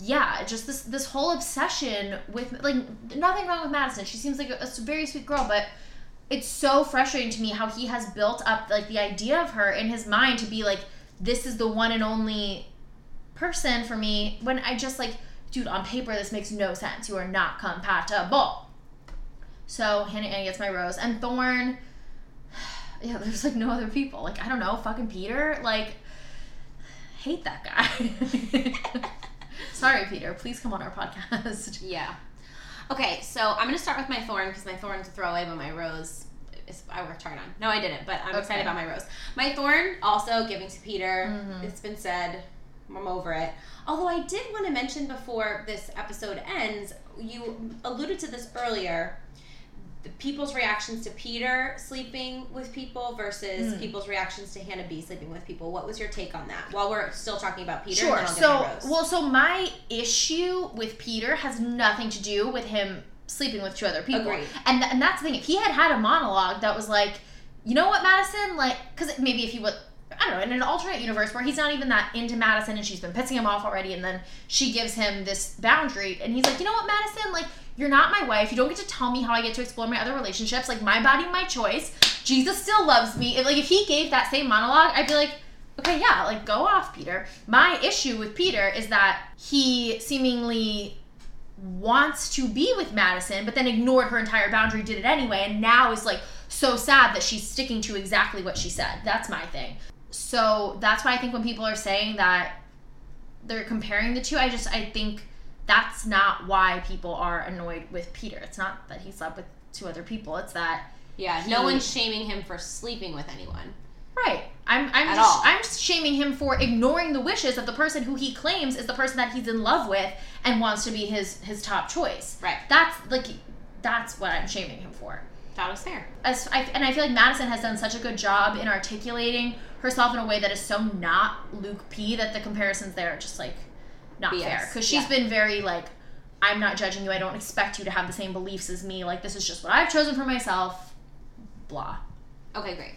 yeah, just this this whole obsession with like nothing wrong with Madison. She seems like a, a very sweet girl, but it's so frustrating to me how he has built up like the idea of her in his mind to be like this is the one and only person for me when I just like dude on paper this makes no sense. You are not compatible. So Hannah Ann gets my rose. And Thorn yeah there's like no other people. Like I don't know fucking Peter? Like hate that guy. Sorry Peter. Please come on our podcast. Yeah. Okay, so I'm gonna start with my thorn because my thorn's a throwaway, but my rose is I worked hard on. No, I didn't, but I'm Okay. excited about my rose. My thorn also giving to Peter. Mhm. It's been said. I'm over it. Although I did want to mention before this episode ends, you alluded to this earlier. The people's reactions to Peter sleeping with people versus Hmm. people's reactions to Hannah B sleeping with people. What was your take on that? While we're still talking about Peter, Sure. and then I'll So, well, so my issue with Peter has nothing to do with him sleeping with two other people. Agreed. And th- and that's the thing. If he had had a monologue that was like, you know what, Madison, like, because maybe if he would. I don't know, in an alternate universe where he's not even that into Madison and she's been pissing him off already, and then she gives him this boundary, and he's like, you know what, Madison, like, you're not my wife. You don't get to tell me how I get to explore my other relationships. Like, my body, my choice. Jesus still loves me. If, like, if he gave that same monologue, I'd be like, okay, yeah, like go off, Peter. My issue with Peter is that he seemingly wants to be with Madison, but then ignored her entire boundary, did it anyway, and now is like so sad that she's sticking to exactly what she said. That's my thing. So that's why I think when people are saying that they're comparing the two, I just I think that's not why people are annoyed with Peter. It's not that he slept with two other people. It's that yeah, he- no one's shaming him for sleeping with anyone. Right. I'm I'm just. I'm shaming him for ignoring the wishes of the person who he claims is the person that he's in love with and wants to be his his top choice. Right. That's like that's what I'm shaming him for. That was fair. As I, and I feel like Madison has done such a good job in articulating herself in a way that is so not Luke P that the comparisons there are just like not BS. fair because she's Yeah. been very like I'm not judging you. I don't expect you to have the same beliefs as me. Like this is just what I've chosen for myself. Blah. Okay, great.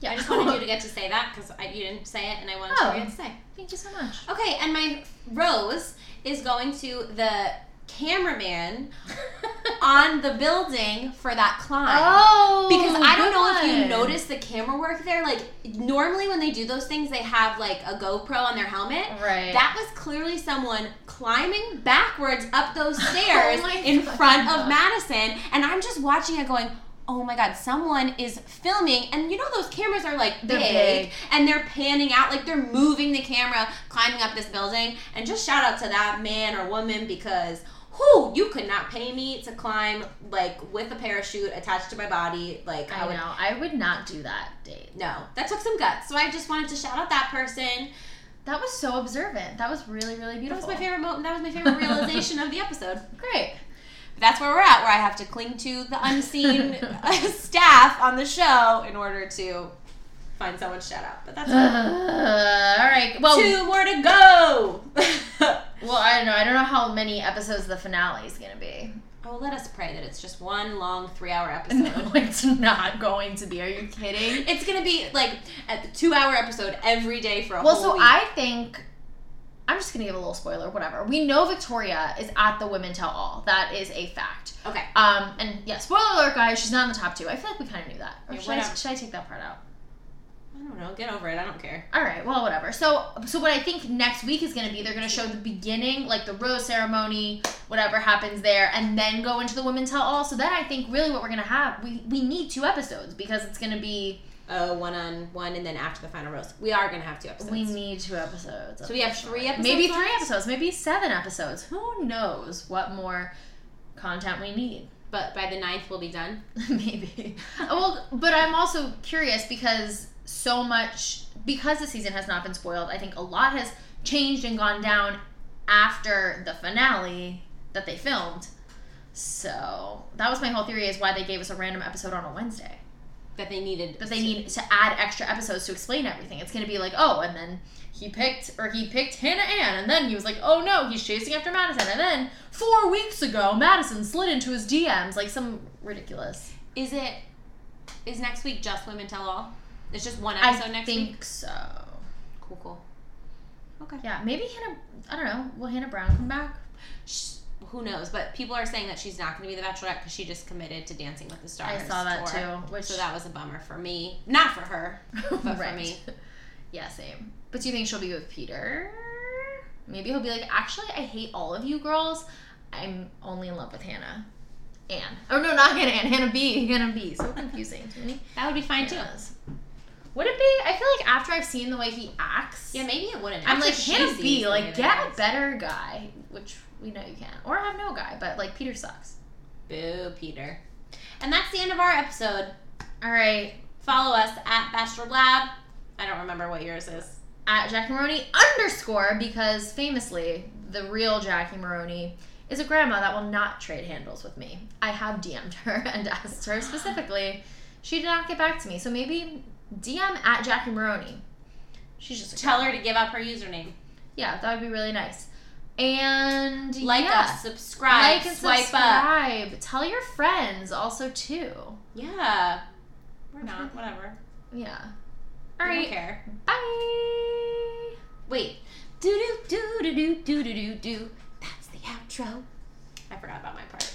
Yeah. I just wanted you to get to say that because you didn't say it, and I wanted Oh. to to say. Thank you so much. Okay, and my rose is going to the cameraman on the building for that climb. Oh, Because I don't know if you one. noticed the camera work there. Like normally when they do those things, they have like a GoPro on their helmet. Right. That was clearly someone climbing backwards up those oh stairs Oh in God. front of Madison, and I'm just watching it going. Oh my god, someone is filming, and you know those cameras are like They're big, big. and they're panning out, like they're moving the camera, climbing up this building. And just shout out to that man or woman because who you could not pay me to climb like with a parachute attached to my body. Like I, I would know. I would not do that date. no, that took some guts. So I just wanted to shout out that person. That was so observant. That was really, really beautiful. That was my favorite moment. That was my favorite realization of the episode. Great. That's where we're at, where I have to cling to the unseen staff on the show in order to find someone to shout out. But that's Uh, all right. Well, two more to go. well, I don't know. I don't know how many episodes the finale is gonna be. oh, let us pray that it's just one long three-hour episode. No, it's not going to be. Are you kidding? It's gonna be like a two-hour episode every day for a Well, whole so week. I think I'm just gonna give a little spoiler. Whatever. We know Victoria is at the Women Tell All. That is a fact. okay. Um, and yeah, spoiler alert, guys. She's not in the top two. I feel like we kind of knew that. Or Yeah, should, I, should I take that part out? I don't know. Get over it. I don't care. All right, well, whatever. So, so what I think next week is going to be, they're going to show the beginning, like the rose ceremony, whatever happens there, and then go into the women tell all. So then I think really what we're going to have, we we need two episodes because it's going to be Uh, one on one, and then after the final rose, we are gonna have two episodes. we need two episodes. So we have three episodes maybe three left? episodes, maybe seven episodes. Who knows what more content we need? but by the ninth, we'll be done. Maybe. well, but I'm also curious because so much because the season has not been spoiled. I think a lot has changed and gone down after the finale that they filmed. So that was my whole theory is why they gave us a random episode on a Wednesday. That they needed. That they need to add extra episodes to explain everything. It's gonna be like, oh, and then he picked or he picked Hannah Ann, and then he was like, oh no, he's chasing after Madison, and then four weeks ago, Madison slid into his DMs like some ridiculous. Is it? Is next week just women tell all? It's just one I episode next week. I think so. Cool, cool. Okay. Yeah, maybe Hannah. I don't know. Will Hannah Brown come back? Sh- Who knows? But people are saying that she's not going to be the Bachelorette because she just committed to Dancing with the Stars. I saw that tour. too. Which So that was a bummer for me. Not for her, but for me. Yeah, same. But do you think she'll be with Peter? Maybe he'll be like, actually, I hate all of you girls. I'm only in love with Hannah. Ann. Oh no, not Hannah Ann. Hannah B. Hannah B. So confusing. That would be fine too. Would it be? I feel like after I've seen the way he acts, Yeah, maybe it wouldn't. I'm like Hannah B. Like, get a better guy. which we know you can, or have no guy, but like Peter sucks. Boo, Peter. And that's the end of our episode. All right, Follow us at Bachelor Lab. I don't remember what yours is. at Jackie Maroney underscore because famously the real Jackie Maroney is a grandma that will not trade handles with me. I have DM'd her and asked her specifically. She did not get back to me, so maybe DM at Jackie Maroney. She's just tell her to give up her username. Yeah, that would be really nice. And like yeah. us, subscribe, like and swipe subscribe. up, tell your friends also too. Yeah, we're not whatever. Yeah. All right. Don't care. Bye. Wait. Do do do do do do do do. That's the outro. I forgot about my part.